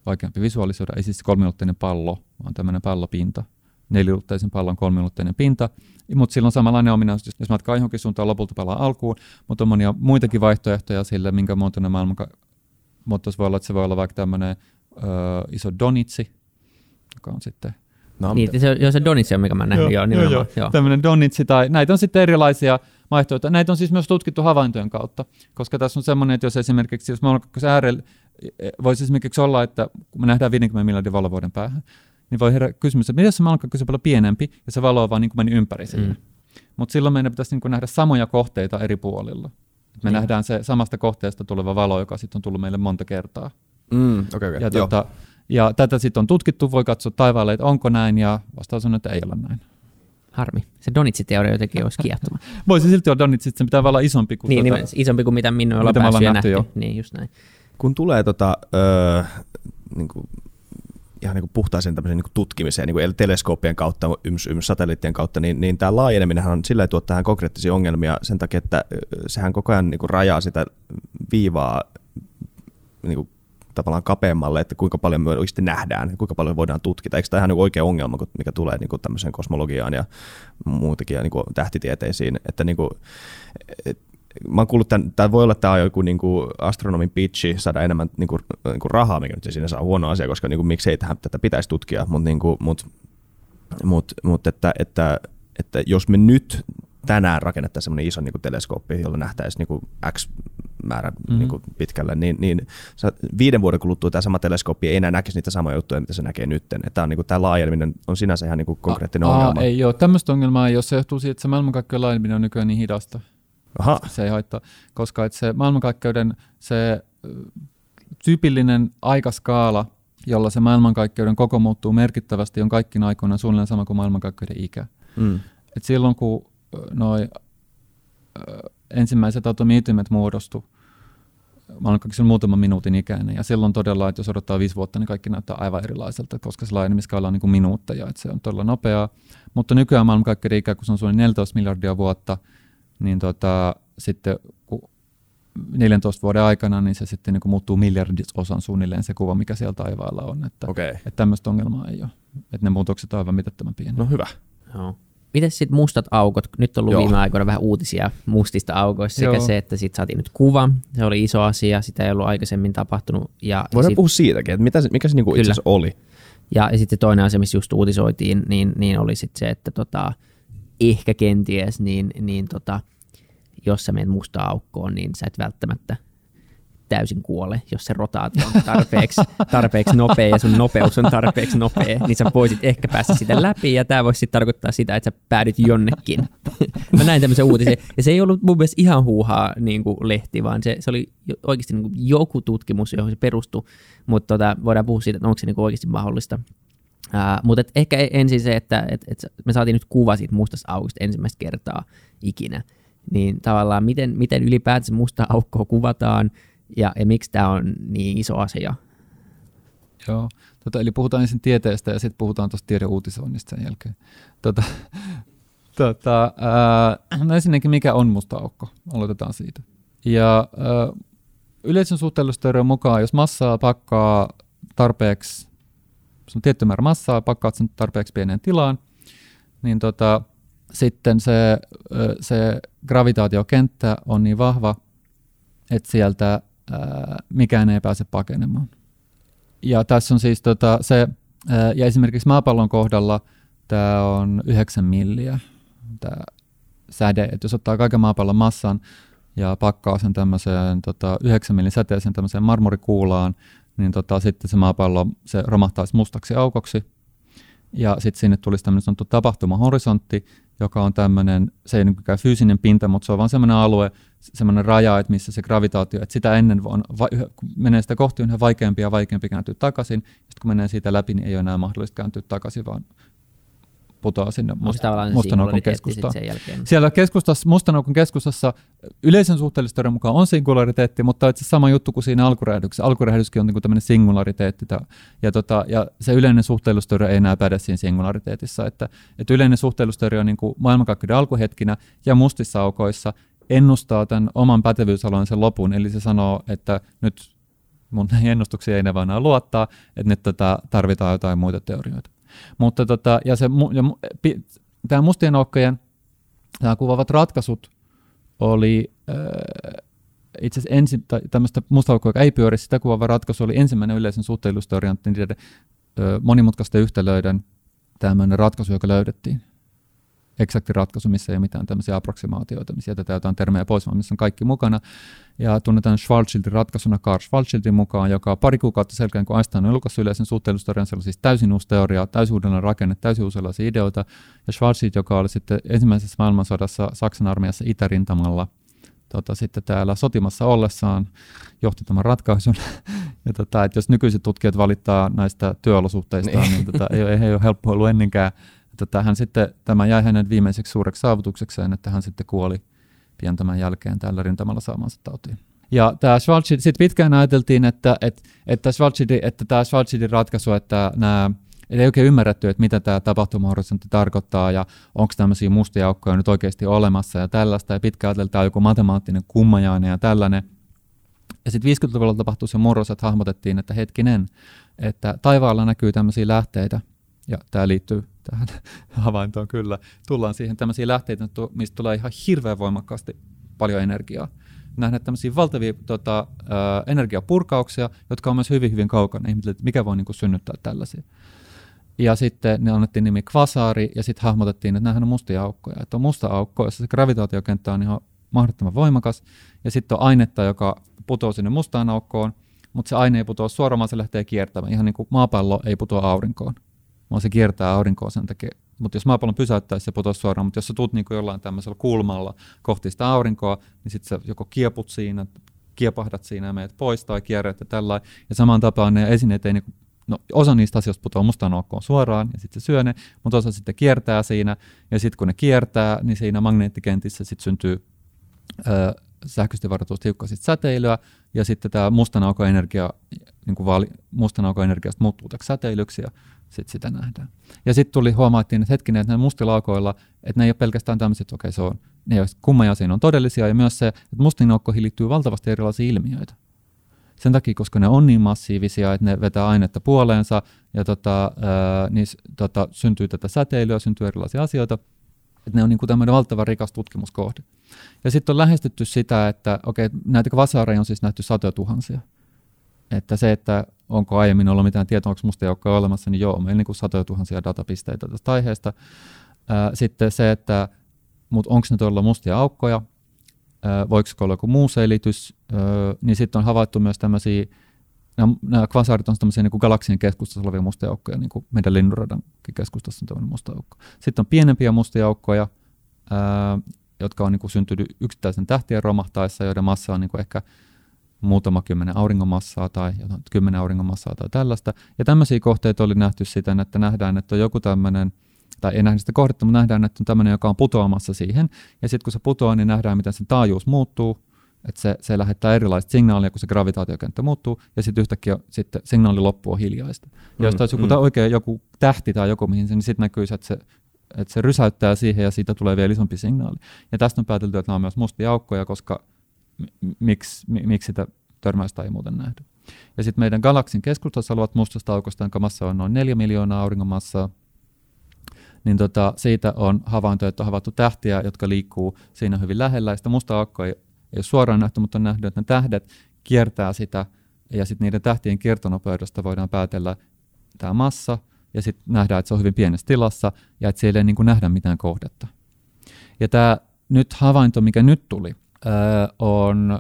vaikeampi visualisoida. Ei siis kolmiulotteinen pallo, vaan tämmöinen pallopinta. Neliulotteisen pallon kolmiulotteinen pinta, mutta sillä on samanlainen ominaisuus, jos matkaa johonkin suuntaan lopulta palaa alkuun, mutta on monia muitakin vaihtoehtoja sille, minkä muotoinen maailman, mutta se voi olla, että se voi olla vaikka tämmöinen iso donitsi, joka on sitten No, Niin, se, joo, se Donitsi on, mikä mä nähnyt, joo, nimenomaan. Joo, joo. tämmöinen donitsi tai näitä on sitten erilaisia vaihtoehtoja. Näitä on siis myös tutkittu havaintojen kautta, koska tässä on semmoinen, että jos esimerkiksi, jos maailmankaikkeuden äärellä e, voisi esimerkiksi olla, että kun me nähdään 50 miljardin valovuoden päähän, niin voi herää kysymys, että miten se maailmankaikkeus on paljon pienempi ja se valo on vaan niin kuin meni ympäri. Mm. Mutta silloin meidän pitäisi niin kuin nähdä samoja kohteita eri puolilla. Me Niin. nähdään se samasta kohteesta tuleva valo, joka sitten on tullut meille monta kertaa. Mm, okei, okei. Ja, tota, ja tätä sitten on tutkittu, voi katsoa taivaalle, että onko näin, ja vastaus on, että ei ole näin. Harmi. Se Donitsi-teoria jotenkin olisi kiehtova. [LAUGHS] Voisi silti olla Donitsi, että se pitää olla isompi kuin niin, tota, nimen, isompi kuin mitä minne ollaan päässyt ollaan ja nähty nähty. jo. Niin, just näin. kun tulee tota, öö, niin kuin, ihan niin kuin puhtaaseen tämmöiseen niin kuin tutkimiseen, niin kuin eli teleskooppien kautta, yms, yms, satelliittien kautta, niin, niin tämä laajeneminen on sillä tuo tähän konkreettisia ongelmia sen takia, että ö, sehän koko ajan niin kuin rajaa sitä viivaa niin kuin tavallaan kapeammalle, että kuinka paljon me oikeasti nähdään kuinka paljon voidaan tutkita. Eikö tämä kuin oikea ongelma, mikä tulee niin tämmöiseen kosmologiaan ja muutenkin ja niin tähtitieteisiin, että niin kuin, et, mä oon kuullut, että tämä voi olla tämä joku niin kuin astronomin pitchi saada enemmän niin kuin, niin kuin rahaa, mikä nyt siinä saa huono asia, koska niin kuin, miksei tähän, tätä pitäisi tutkia, mutta niin kuin, mut, mut, mut, että, että, että jos me nyt tänään rakennettaisiin semmoinen iso niin kuin teleskooppi, jolla nähtäisiin niin kuin X määrä Mhm. mm-hmm. niin kuin pitkälle, niin, niin viiden vuoden kuluttua tämä sama teleskooppi ei enää näkisi niitä samoja juttuja, mitä se näkee nyt. Että tämä, on, niin kuin, tämä laajeneminen on sinänsä ihan niin kuin konkreettinen Aa, ongelma. Ei ole, tämmöistä ongelmaa ole. Se johtuu siitä, että se maailmankaikkeuden laajeneminen on nykyään niin hidasta. Aha, Se ei haittaa, koska että se maailmankaikkeuden se tyypillinen aikaskaala, jolla se maailmankaikkeuden koko muuttuu merkittävästi, on kaikkina aikoina suunnilleen sama kuin maailmankaikkeuden ikä. mm. Et silloin kun noi ensimmäiset atomi-ytimet muodostu, maailmankaikkeuden muutaman minuutin ikäinen, ja silloin todella, että jos odottaa viisi vuotta, niin kaikki näyttää aivan erilaiselta, koska se laajenemiskaala on niin kuin minuutteja, että se on todella nopeaa. Mutta nykyään maailmankaikkeuden ikä, kun se on suunnilleen 14 miljardia vuotta, niin tota, sitten kun 14 vuoden aikana, niin se sitten niin kuin muuttuu miljardisosan suunnilleen se kuva, mikä siellä taivaalla on. Että. Okay. että tämmöistä ongelmaa ei ole. Että ne muutokset on aivan mitättömän pieniä. No hyvä. Joo. Miten sitten mustat aukot? Nyt on ollut Joo. viime aikoina vähän uutisia mustista aukoista sekä Joo. se, että sitten saatiin nyt kuva. Se oli iso asia, sitä ei ollut aikaisemmin tapahtunut. Ja, Voidaan sit, puhua siitäkin, että mitä mikä se niinku itse asiassa oli. ja, ja sitten toinen asia, missä just uutisoitiin, niin, niin oli sitten se, että tota, ehkä kenties, niin, niin tota, jos sä menet mustaan aukkoon, niin sä et välttämättä täysin kuole, jos se rotaatio on tarpeeksi, tarpeeksi nopea ja sun nopeus on tarpeeksi nopea, niin sä voisit ehkä päästä sitä läpi ja tämä voisi sitten tarkoittaa sitä, että sä päädyt jonnekin. [LAUGHS] Mä näin tämmöisen uutisen ja se ei ollut mun mielestä ihan huuhaa niin kuin lehti, vaan se, se oli oikeasti niin kuin joku tutkimus, johon se perustui, mutta tota, voidaan puhua siitä, että onko se niin kuin oikeasti mahdollista. Uh, mutta ehkä ensin se, että et, et me saatiin nyt kuva siitä mustasta aukosta ensimmäistä kertaa ikinä, niin tavallaan miten, miten ylipäätänsä musta aukkoa kuvataan ja, ja miksi tämä on niin iso asia. Joo, tota, eli puhutaan ensin tieteestä ja sitten puhutaan tuosta tiedeuutisoinnista sen jälkeen. Tota, [LAUGHS] tota, ää, no ensinnäkin, mikä on musta aukko? Aloitetaan siitä. Ja ää, yleisön suhteellisuusteorian mukaan, jos massaa pakkaa tarpeeksi, se on tietty määrä massaa, pakkaat sen tarpeeksi pieneen tilaan, niin tota, sitten se, ää, se gravitaatiokenttä on niin vahva, että sieltä ää, mikään ei pääse pakenemaan. Ja tässä on siis tota, se, ää, ja esimerkiksi maapallon kohdalla tämä on 9 milliä, tämä säde, että jos ottaa kaiken maapallon massan ja pakkaa sen tämmöiseen tota, 9 millin säteeseen tämmöiseen marmorikuulaan, niin tota, sitten se maapallo se romahtaisi mustaksi aukoksi, ja sitten sinne tulisi tämmöinen sanottu tapahtumahorisontti, joka on tämmöinen, se ei niin fyysinen pinta, mutta se on vaan semmoinen alue, semmoinen raja, että missä se gravitaatio, että sitä ennen on, kun menee sitä kohti, on yhä vaikeampi ja vaikeampi kääntyä takaisin. Sitten kun menee siitä läpi, niin ei ole enää mahdollista kääntyä takaisin, vaan putoaa sinne Onko se tavallaan se mustan aukon singulariteetti sit keskustaan. sen jälkeen? Siellä keskustassa, mustan aukon keskustassa yleisen suhteellisuuden mukaan on singulariteetti, mutta itse sama juttu kuin siinä alkuräjähdyksessä. Alkuräjähdyskin on niin tämmöinen singulariteetti. Ja, tota, ja se yleinen suhteellisuusteoria ei enää päde siinä singulariteetissa. Että, että yleinen suhteellisuusteoria on niin kuin maailmankaikkeuden alkuhetkinä ja mustissa aukoissa ennustaa tämän oman pätevyysalueen sen lopun. Eli se sanoo, että nyt mun [LAUGHS] näihin ennustuksiin ei enää vaan luottaa, että nyt tota, tarvitaan jotain muita teorioita. Mutta tota, ja se, ja, tämä mustien aukkojen nämä kuvaavat ratkaisut oli, äh, itse asiassa ensin, tai tämmöistä mustaukkoa, joka ei pyöri sitä kuvaava ratkaisu, oli ensimmäinen yleisen suhteellisuustoriantti niiden ö, monimutkaisten yhtälöiden tämmöinen ratkaisu, joka löydettiin. Eksakti ratkaisu, missä ei ole mitään tämmöisiä approksimaatioita, missä jätetään jotain termejä pois, vaan missä on kaikki mukana. Ja tunnetaan Schwarzschildin ratkaisuna Carl Schwarzschildin mukaan, joka pari kuukautta selkeän, kun Einstein on julkaissut yleisen suhteellisuustorian, se oli siis täysin uusi teoria, täysin uudenlainen rakenne, täysin uudenlaisia ideoita. Ja Schwarzschild, joka oli sitten ensimmäisessä maailmansodassa Saksan armeijassa itärintamalla – tota, sitten täällä sotimassa ollessaan johti tämän ratkaisun. [LAUGHS] ja tota, että jos nykyiset tutkijat valittaa näistä työolosuhteista, niin, niin tota, ei, ei, ei ole helppo ollut ennenkään. Tota, hän sitten, tämä jäi hänen viimeiseksi suureksi saavutuksekseen, että hän sitten kuoli pian tämän jälkeen tällä rintamalla saamansa tautiin. Ja tämä Schwarzschild, sitten pitkään ajateltiin, että, että, että, Schwarzschild, että tämä Schwarzschildin ratkaisu, että nämä ei oikein ymmärretty, että mitä tämä tapahtumahorisontti tarkoittaa ja onko tämmöisiä mustia aukkoja nyt oikeasti olemassa ja tällaista. Ja pitkään ajateltiin, joku matemaattinen kummajainen ja tällainen. Ja sitten 50-luvulla tapahtui se murros, että hahmotettiin, että hetkinen, että taivaalla näkyy tämmöisiä lähteitä, ja tämä liittyy tähän havaintoon kyllä, tullaan siihen tämmöisiä lähteitä, mistä tulee ihan hirveän voimakkaasti paljon energiaa. Nähdään tämmöisiä valtavia tota, ä, energiapurkauksia, jotka on myös hyvin, hyvin kaukana ihmisille, että mikä voi niin kuin, synnyttää tällaisia. Ja sitten ne annettiin nimi kvasaari, ja sitten hahmotettiin, että nämähän on mustia aukkoja. Että on musta aukko, jossa se gravitaatiokenttä on ihan mahdottoman voimakas, ja sitten on ainetta, joka putoaa sinne mustaan aukkoon, mutta se aine ei putoa suoraan, se lähtee kiertämään. Ihan niin kuin maapallo ei putoa aurinkoon, vaan se kiertää aurinkoa sen takia. Mutta jos maapallon pysäyttäisi, se putoaa suoraan, mutta jos sä tuut niin jollain tämmöisellä kulmalla kohti sitä aurinkoa, niin sitten sä joko kieput siinä, kiepahdat siinä ja meet pois tai kierrät ja tällä. Ja samaan tapaan ne esineet ei niin no, osa niistä asioista putoaa mustaan aukkoon suoraan ja sitten se syö ne, mutta osa sitten kiertää siinä ja sitten kun ne kiertää, niin siinä magneettikentissä sitten syntyy ö, sähköisesti varatusta hiukkasista säteilyä ja sitten tämä mustan aukon energia, niin kuin vaali, mustan aukon energiasta muuttuu säteilyksi ja sitten sitä nähdään. Ja sitten tuli, huomattiin, että hetkinen, että näillä mustilla aukoilla, että ne ei ole pelkästään tämmöiset, okei, se on, ne ei kummaja siinä on todellisia ja myös se, että mustiin aukkoihin liittyy valtavasti erilaisia ilmiöitä sen takia, koska ne on niin massiivisia, että ne vetää ainetta puoleensa ja tota, niin, tota, syntyy tätä säteilyä, syntyy erilaisia asioita, että ne on niin kuin tämmöinen valtava rikas tutkimuskohde. Ja sitten on lähestytty sitä, että okei, näitä vasareja on siis nähty satoja tuhansia. Että se, että onko aiemmin ollut mitään tietoa, onko musta joukkoja olemassa, niin joo, meillä on niin satoja tuhansia datapisteitä tästä aiheesta. Sitten se, että mutta onko ne todella mustia aukkoja, voiko olla joku muu selitys, niin sitten on havaittu myös tämmöisiä, nämä, kvasaarit on tämmöisiä niin galaksien keskustassa olevia mustia aukkoja, niin kuin meidän linnunradankin keskustassa on tämmöinen musta aukko. Sitten on pienempiä mustia aukkoja, jotka on niin kuin syntynyt yksittäisen tähtien romahtaessa, joiden massa on niin kuin ehkä muutama kymmenen auringomassaa tai kymmenen auringomassaa tai tällaista. Ja tämmöisiä kohteita oli nähty siten, että nähdään, että on joku tämmöinen tai ei nähdä sitä kohdetta, mutta nähdään, että on tämmöinen, joka on putoamassa siihen. Ja sitten kun se putoaa, niin nähdään, miten sen taajuus muuttuu, että se, se lähettää erilaista signaalia, kun se gravitaatiokenttä muuttuu, ja sitten yhtäkkiä sitten signaali loppuu hiljaista. Ja mm, jos taisi joku, mm. oikein joku tähti tai joku, mihin se, niin sitten näkyy, että se, että se rysäyttää siihen, ja siitä tulee vielä isompi signaali. Ja tästä on päätelty, että nämä on myös mustia aukkoja, koska miksi, miksi sitä törmäystä ei muuten nähdä. Ja sitten meidän galaksin keskustassa olevat mustasta aukosta, jonka massa on noin 4 miljoonaa auringonmassaa, niin tota, siitä on havainto, että on havaittu tähtiä, jotka liikkuu siinä hyvin lähellä. Ja sitä musta aukkoa ei, ei ole suoraan nähty, mutta on nähty, että ne tähdet kiertää sitä, ja sitten niiden tähtien kiertonopeudesta voidaan päätellä tämä massa, ja sitten nähdään, että se on hyvin pienessä tilassa, ja että siellä ei niin kuin nähdä mitään kohdetta. Ja tämä nyt havainto, mikä nyt tuli, on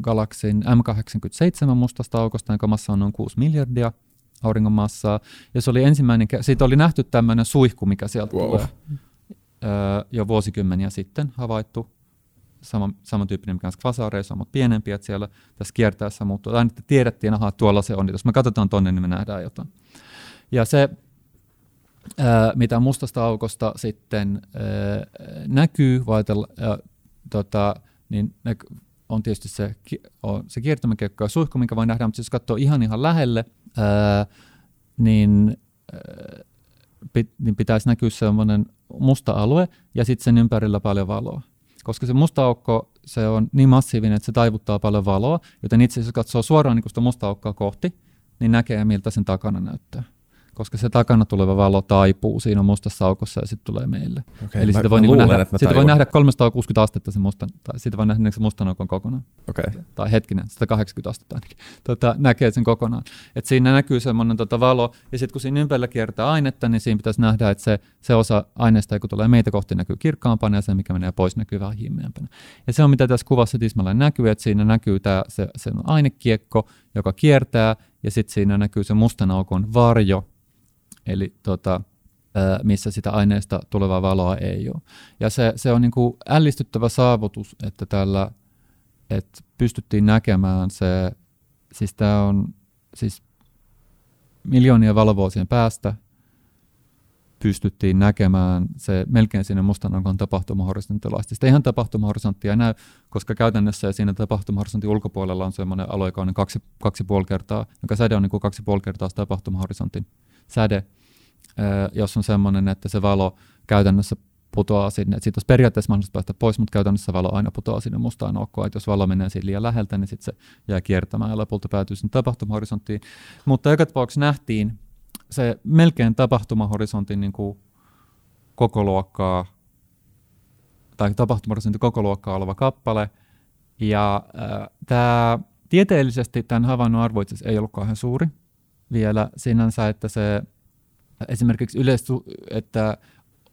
galaksin M87 mustasta aukosta, jonka massa on noin 6 miljardia, auringon massaa. Ja se oli ensimmäinen, siitä oli nähty tämmöinen suihku, mikä sieltä wow. tulee jo vuosikymmeniä sitten havaittu. Sama, samantyyppinen mikä on kvasaareissa, mutta pienempiä, että siellä tässä kiertäessä muuttuu. Aina että tiedettiin, että tuolla se on. Jos me katsotaan tonne, niin me nähdään jotain. Ja se, mitä mustasta aukosta sitten näkyy, vaitella, tota, niin ne, on tietysti se, on se kiertämäkiekko ja suihku, minkä voi nähdä, mutta jos katsoo ihan ihan lähelle, ää, niin, ää, pit, niin pitäisi näkyä sellainen musta alue ja sitten sen ympärillä paljon valoa. Koska se musta aukko se on niin massiivinen, että se taivuttaa paljon valoa, joten itse asiassa katsoo suoraan niin sitä musta aukkoa kohti, niin näkee miltä sen takana näyttää. Koska se takana tuleva valo taipuu siinä mustassa aukossa ja sitten tulee meille. Okay, Eli mä, sitä mä voi, niin luulen, nähdä, sitä voi nähdä 360 astetta se mustan, tai sitä voi nähdä se mustan aukon kokonaan. Okay. Tai hetkinen, 180 astetta ainakin. Tota, näkee sen kokonaan. Et siinä näkyy semmoinen tota valo, ja sitten kun siinä ympärillä kiertää ainetta, niin siinä pitäisi nähdä, että se, se osa aineesta, kun tulee meitä kohti, näkyy kirkkaampana, ja se, mikä menee pois, näkyy vähän himmeämpänä. Ja se on, mitä tässä kuvassa tismalleen näkyy, että siinä näkyy tää, se, se on ainekiekko, joka kiertää, ja sitten siinä näkyy se mustan aukon varjo, eli tota, missä sitä aineesta tulevaa valoa ei ole. Ja se, se on niin kuin ällistyttävä saavutus, että tällä että pystyttiin näkemään se, siis tämä on siis miljoonien valovuosien päästä pystyttiin näkemään se melkein sinne mustan aukon asti. Sitä ihan tapahtumahorisonttia ei näy, koska käytännössä siinä tapahtumahorisontin ulkopuolella on semmoinen alue, joka on kaksi, kaksi puoli kertaa, joka säde on niin kuin kaksi puoli kertaa tapahtumahorisontin säde, jos on semmoinen, että se valo käytännössä putoaa sinne. Et siitä olisi periaatteessa mahdollista päästä pois, mutta käytännössä valo aina putoaa sinne mustaan aukkoon. Et jos valo menee siitä liian läheltä, niin sitten se jää kiertämään ja lopulta päätyy sinne tapahtumahorisonttiin. Mutta joka tapauksessa nähtiin se melkein tapahtumahorisontin niin kuin koko luokkaa tai tapahtumahorisontin koko luokkaa oleva kappale. Ja äh, tämä tieteellisesti tämän havainnon arvo itse ei ollut kauhean suuri vielä sinänsä, että se esimerkiksi yleistu, että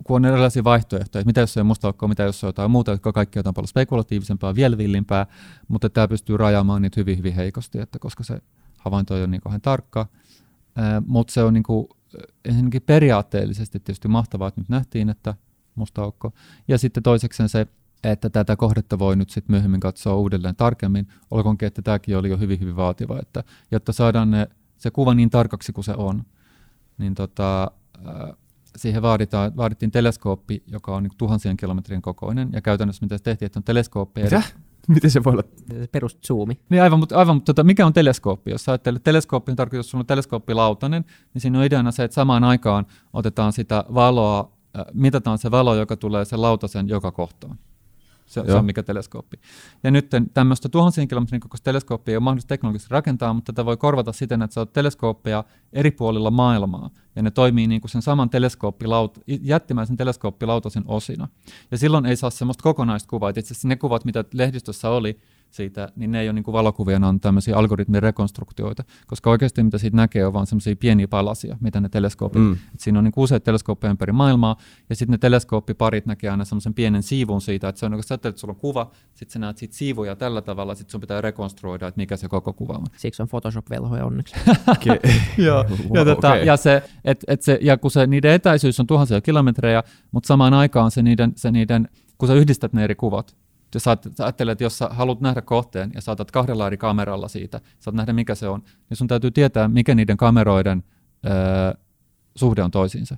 kun on erilaisia vaihtoehtoja, että mitä jos se on musta aukko, mitä jos se on jotain muuta, jotka kaikki on paljon spekulatiivisempaa, vielä villimpää, mutta tämä pystyy rajaamaan niitä hyvin, hyvin heikosti, että koska se havainto ei ole niin kauhean tarkka, mutta se on niin kuin, ensinnäkin periaatteellisesti tietysti mahtavaa, että nyt nähtiin, että musta aukko. Ja sitten toisekseen se, että tätä kohdetta voi nyt sitten myöhemmin katsoa uudelleen tarkemmin, olkoonkin, että tämäkin oli jo hyvin, hyvin vaativa, että jotta saadaan ne, se kuva niin tarkaksi kuin se on, niin tota, siihen vaaditaan, vaadittiin teleskooppi, joka on niin tuhansien kilometrien kokoinen, ja käytännössä mitä se tehtiin, että on teleskooppi. Mitä? [LAUGHS] Miten se voi olla? Perus zoomi. Niin aivan, mutta, aivan, mutta tota, mikä on teleskooppi? Jos ajattelet, teleskooppi on tarkoitus, jos sulla on teleskooppilautanen, niin siinä on ideana se, että samaan aikaan otetaan sitä valoa, äh, mitataan se valo, joka tulee sen lautasen joka kohtaan. Se, se on mikä teleskooppi. Ja nyt tämmöistä tuhansien kilometrin kokoista teleskooppia ei ole mahdollista teknologisesti rakentaa, mutta tätä voi korvata siten, että sä oot teleskooppeja eri puolilla maailmaa, ja ne toimii niin kuin sen saman teleskooppilaut- jättimäisen teleskooppilautasen osina. Ja silloin ei saa semmoista kokonaista kuvaa. että Itse asiassa ne kuvat, mitä lehdistössä oli siitä, niin ne ei ole niin kuin valokuvia, ne on tämmöisiä algoritmin rekonstruktioita, koska oikeasti mitä siitä näkee on vaan semmoisia pieniä palasia, mitä ne teleskoopit, Mm. Et siinä on niin kuin useita teleskooppeja ympäri maailmaa, ja sitten ne teleskooppiparit näkee aina semmoisen pienen siivun siitä, että se on, kun sä ajattelet, että sulla on kuva, sitten sä näet siitä siivuja tällä tavalla, sitten sun pitää rekonstruoida, että mikä se koko kuva on. Siksi on Photoshop-velhoja onneksi. [LAUGHS] Okay. Joo, Wow, ja, tota, ja, se, et, et se, ja kun se niiden etäisyys on tuhansia kilometrejä, mutta samaan aikaan se niiden, se niiden, kun sä yhdistät ne eri kuvat, sä ajattelet, että jos sä haluat nähdä kohteen ja saatat kahdella eri kameralla siitä, saat nähdä mikä se on, niin sun täytyy tietää, mikä niiden kameroiden öö, suhde on toisiinsa.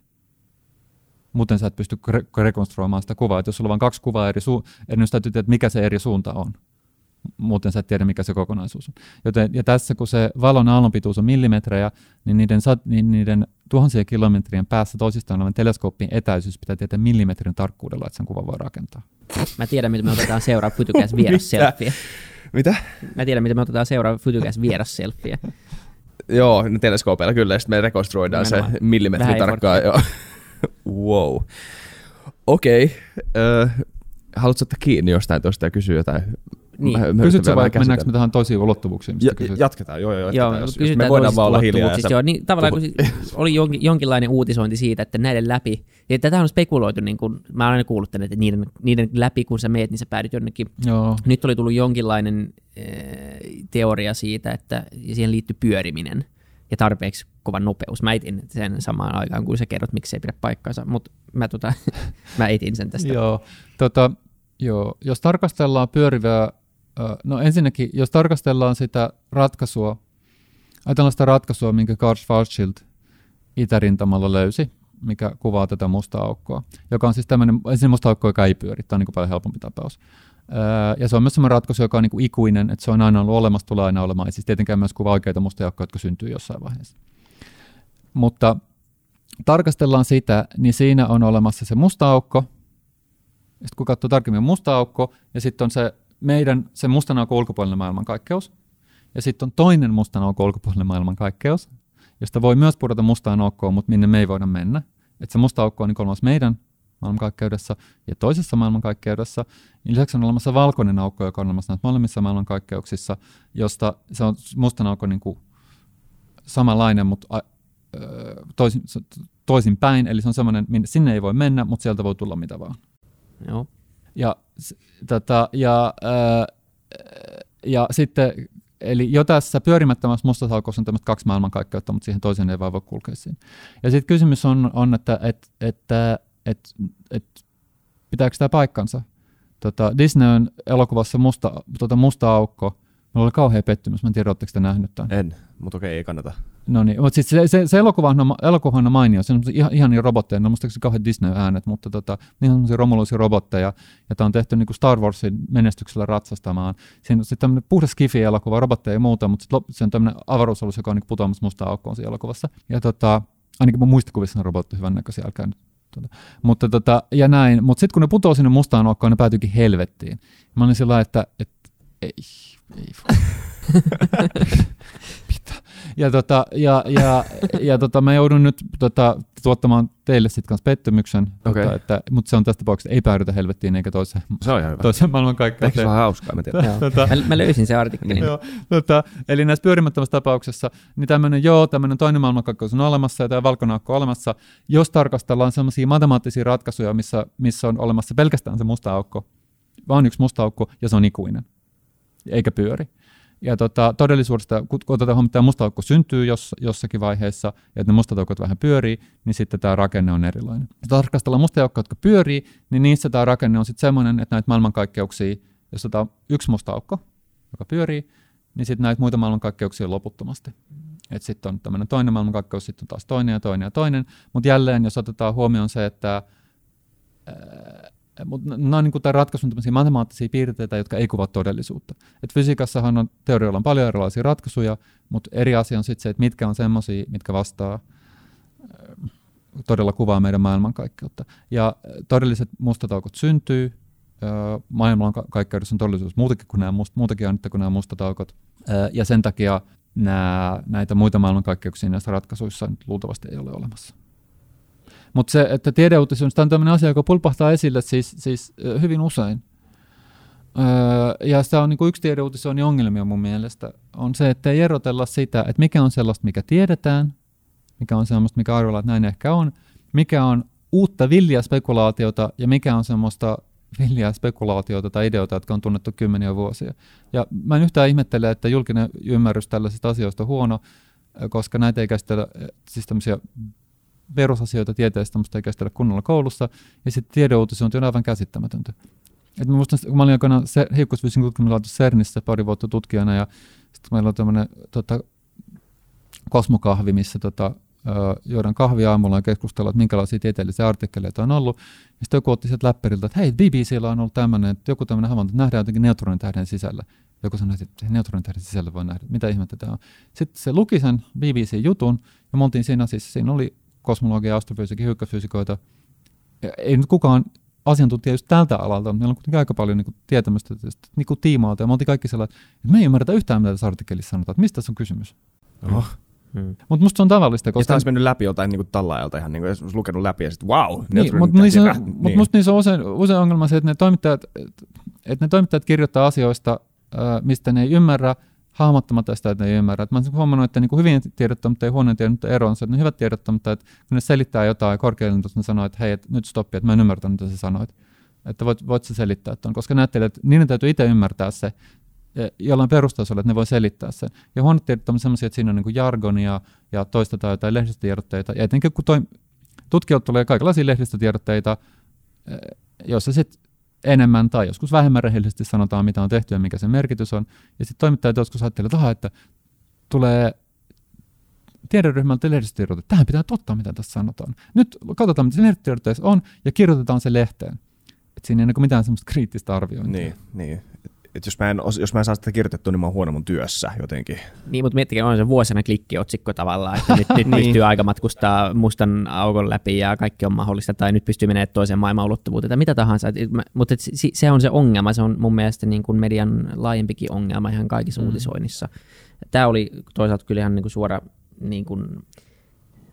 Muuten sä et pysty re- rekonstruoimaan sitä kuvaa. Et jos sulla on vain kaksi kuvaa eri suuntaan, niin täytyy tietää, mikä se eri suunta on. Muuten sä et tiedä, mikä se kokonaisuus on. Joten, ja tässä, kun se valon aallonpituus on millimetrejä, niin niiden, sat, niin niiden tuhansien kilometrien päässä toisistaan olevan teleskooppin etäisyys pitää tietää millimetrin tarkkuudella, että sen kuvan voi rakentaa. Mä tiedän, miten me otetaan seuraava Futugas vieras selfie. Mitä? Mä tiedän, miten me otetaan seuraava Futugas vieras selfie. Joo, ne teleskoopeilla kyllä, ja sitten me rekonstruoidaan se Nimenomaan. millimetri Vähän tarkkaan. Joo. [LAUGHS] wow. Okei. Okay. haluatko ottaa kiinni jostain tuosta ja kysyä jotain? Niin. Mä- Kysytkö yritän vai mennäänkö me tähän toisiin ulottuvuuksiin? mistä Ja, kysyt? jatketaan, joo, joo, Joo, jatketaan. jos, jos kysytään me voidaan toisista vaan olla hiljaa. sä- Joo, niin, tavallaan kun puhut. si- oli jonkin, jonkinlainen uutisointi siitä, että näiden läpi, ja tätä on spekuloitu, niin kun, mä olen aina kuullut tänne, että niiden, niiden läpi kun sä meet, niin sä päädyt jonnekin. Joo. Nyt oli tullut jonkinlainen äh, teoria siitä, että siihen liittyy pyöriminen ja tarpeeksi kova nopeus. Mä etin sen samaan aikaan, kun sä kerrot, miksi se ei pidä paikkaansa, mutta mä, tota, [LAUGHS] mä etin sen tästä. Joo, tota, joo, jos tarkastellaan pyörivää, no ensinnäkin, jos tarkastellaan sitä ratkaisua, ajatellaan sitä ratkaisua, minkä Carl Schwarzschild itärintamalla löysi, mikä kuvaa tätä mustaa aukkoa, joka on siis tämmöinen, ensin musta aukko, joka ei pyöri, tämä on niin paljon helpompi tapaus. Ja se on myös semmoinen ratkaisu, joka on niin kuin ikuinen, että se on aina ollut olemassa, tulee aina olemaan, ja siis tietenkään myös kuvaa oikeita mustia aukkoja, jotka syntyy jossain vaiheessa. Mutta tarkastellaan sitä, niin siinä on olemassa se musta aukko, sitten kun katsoo tarkemmin musta aukko, ja sitten on se meidän, se mustan aukon ulkopuolinen maailmankaikkeus, ja sitten on toinen mustan aukon ulkopuolinen maailmankaikkeus, josta voi myös pudota mustaan aukkoon, mutta minne me ei voida mennä. Että se musta aukko on niin olemassa meidän maailmankaikkeudessa ja toisessa maailmankaikkeudessa. Lisäksi on olemassa valkoinen aukko, joka on olemassa näissä molemmissa maailmankaikkeuksissa, josta se on mustan aukko niin kuin samanlainen, mutta toisin, toisin päin. Eli se on semmoinen, sinne ei voi mennä, mutta sieltä voi tulla mitä vaan. Joo. Ja, tota, ja, ää, ja sitten, eli jo tässä pyörimättömässä mustassa aukossa on tämmöistä kaksi maailmankaikkeutta, mutta siihen toiseen ei vaan voi kulkea siinä. Ja sitten kysymys on, on että et, että et, et, pitääkö tämä paikkansa? Tota, Disney on elokuvassa musta, tota, musta aukko. Mulla oli kauhea pettymys, mä en tiedä, oletteko te nähnyt tämän. En, mutta okei, ei kannata. No niin, mutta se, se, se elokuvahan on, elokuvahan on mainio, se on ihan, ihan niin robotteja, no musta se kauhean Disney-äänet, mutta tota, niin on romuluisia robotteja, ja tämä on tehty niin kuin Star Warsin menestyksellä ratsastamaan. Siinä on sitten tämmöinen puhdas skifi-elokuva, robotteja ja muuta, mutta sit se on tämmöinen avaruusalus, joka on niin putoamassa mustaan aukkoon siinä elokuvassa. Ja tota, ainakin mun muistikuvissa on robotti hyvän näköisiä, älkää nyt Tuota. Mutta tota, ja näin. Mutta sitten kun ne putoaa sinne mustaan aukkoon, ne päätyykin helvettiin. Mä olin sillä että, että ei, ei [LAUGHS] ja, tota, ja, ja, ja tota, mä joudun nyt tota, tuottamaan teille sitten kanssa pettymyksen, okay. tota, että, mutta se on tässä tapauksessa ei päädytä helvettiin eikä toiseen, se on ihan hyvä. toiseen maailmankaikkeuteen. Ehkä se on hauskaa, mä tiedän. tota, mä, mä, löysin sen artikkelin. Joo, tota, eli näissä pyörimättömässä tapauksessa, niin tämmöinen joo, tämmöinen toinen maailmankaikkeus on olemassa ja tämä valkonaakko on olemassa, jos tarkastellaan sellaisia matemaattisia ratkaisuja, missä, missä on olemassa pelkästään se musta aukko, vaan yksi musta aukko ja se on ikuinen, eikä pyöri. Ja tota, todellisuudesta, kun otetaan huomioon, että musta aukko syntyy jos, jossakin vaiheessa, ja että ne mustat aukot vähän pyörii, niin sitten tämä rakenne on erilainen. Jos tarkastellaan mustia aukkoja, jotka pyörii, niin niissä tämä rakenne on sitten semmoinen, että näitä maailmankaikkeuksia, jos otetaan yksi musta aukko, joka pyörii, niin sitten näitä muita maailmankaikkeuksia loputtomasti. Että sitten on tämmöinen toinen maailmankaikkeus, sitten on taas toinen ja toinen ja toinen. Mutta jälleen, jos otetaan huomioon se, että mutta nämä on niin ratkaisun matemaattisia piirteitä, jotka ei kuvaa todellisuutta. Et fysiikassahan on teorioilla on paljon erilaisia ratkaisuja, mutta eri asia on sitten se, että mitkä on semmoisia, mitkä vastaa todella kuvaa meidän maailmankaikkeutta. Ja todelliset mustat aukot syntyy, maailmankaikkeudessa on todellisuus muutakin kuin nämä, muutakin on kuin nämä mustat aukot, ja sen takia nämä, näitä muita maailmankaikkeuksia näissä ratkaisuissa luultavasti ei ole olemassa. Mutta se, että tiedeuutisoinnista on tämmöinen asia, joka pulpahtaa esille siis, siis hyvin usein. Öö, ja se on niin kuin yksi tiedeuutisoinnin ongelmia mun mielestä, on se, että ei erotella sitä, että mikä on sellaista, mikä tiedetään, mikä on sellaista, mikä arvolla, että näin ehkä on, mikä on uutta villiä spekulaatiota ja mikä on semmoista villiä spekulaatiota tai ideoita, jotka on tunnettu kymmeniä vuosia. Ja mä en yhtään ihmettele, että julkinen ymmärrys tällaisista asioista on huono, koska näitä ei käsitellä, siis tämmöisiä perusasioita tieteestä, mutta ei käsitellä kunnolla koulussa, ja sitten tiedeuutisointi on aivan käsittämätöntä. Et mä muistan, kun mä olin aikana hiukkasfysiikan tutkimuslaitos CERNissä pari vuotta tutkijana, ja sitten meillä on tämmöinen tota, kosmokahvi, missä tota, juodaan kahvia aamulla ja keskustellaan, että minkälaisia tieteellisiä artikkeleita on ollut. Ja sitten joku otti sieltä läppäriltä, että hei, BBCllä on ollut tämmöinen, että joku tämmöinen havainto, että nähdään jotenkin neutronitähden sisällä. Joku sanoi, että neutronitähden sisällä voi nähdä, mitä ihmettä tämä on. Sitten se luki sen BBC-jutun, ja me oltiin siinä siis, siinä oli kosmologia, astrofysiikka, hyökkäfysiikoita. Ei nyt kukaan asiantuntija just tältä alalta, meillä on kuitenkin aika paljon niin kuin, tietämystä tästä niin kuin tiimalta, ja me oltiin kaikki sellainen, että me ei ymmärretä yhtään, mitä tässä artikkelissa sanotaan, että mistä tässä on kysymys. Oh. Hmm. Mutta musta se on tavallista. Koska... Ja olisi mennyt läpi jotain niin tallaajalta ihan, niin kuin, olisi lukenut läpi ja sitten wow. Niin, mutta niissä, niin. mut musta niissä on usein, usein ongelma se, että ne toimittajat, että ne toimittajat kirjoittaa asioista, mistä ne ei ymmärrä, hahmottamatta sitä, että ne ei ymmärrä. Mä olen huomannut, että niin hyvin tiedottamista ja huonoin tiedottamista ero on se, että ne hyvät tiedottamista, että kun ne selittää jotain korkealle, ne sanoo, että hei, et nyt stoppi, että mä en ymmärtänyt, mitä sä sanoit. Että voit, voit sä selittää tuon, koska näette, että niiden täytyy itse ymmärtää se, jollain perustasolla, että ne voi selittää sen. Ja huonot tiedot on sellaisia, että siinä on niin jargonia ja toistetaan jotain lehdistötiedotteita. Ja etenkin kun toi, tutkijoilta tulee kaikenlaisia lehdistötiedotteita, joissa sitten enemmän tai joskus vähemmän rehellisesti sanotaan, mitä on tehty ja mikä sen merkitys on. Ja sitten toimittajat joskus ajattelevat, että tulee tiederyhmältä lehdistötiedote, tähän pitää totta, mitä tässä sanotaan. Nyt katsotaan, mitä se lehdistötiedotteessa on, ja kirjoitetaan se lehteen. Et siinä ei ole mitään semmoista kriittistä arviointia. Niin, niin että jos mä, en, jos mä en saa sitä kirjoitettua, niin mä oon huono mun työssä jotenkin. Niin, mutta miettikää, on se vuosina klikkiotsikko tavallaan, että nyt, nyt [LAUGHS] niin. pystyy aika matkustaa mustan aukon läpi ja kaikki on mahdollista, tai nyt pystyy menemään toiseen maailman ulottuvuuteen, tai mitä tahansa. mutta se on se ongelma, se on mun mielestä niin kuin median laajempikin ongelma ihan kaikissa mm. uutisoinnissa. Tämä oli toisaalta kyllä ihan niin kuin suora niin kuin,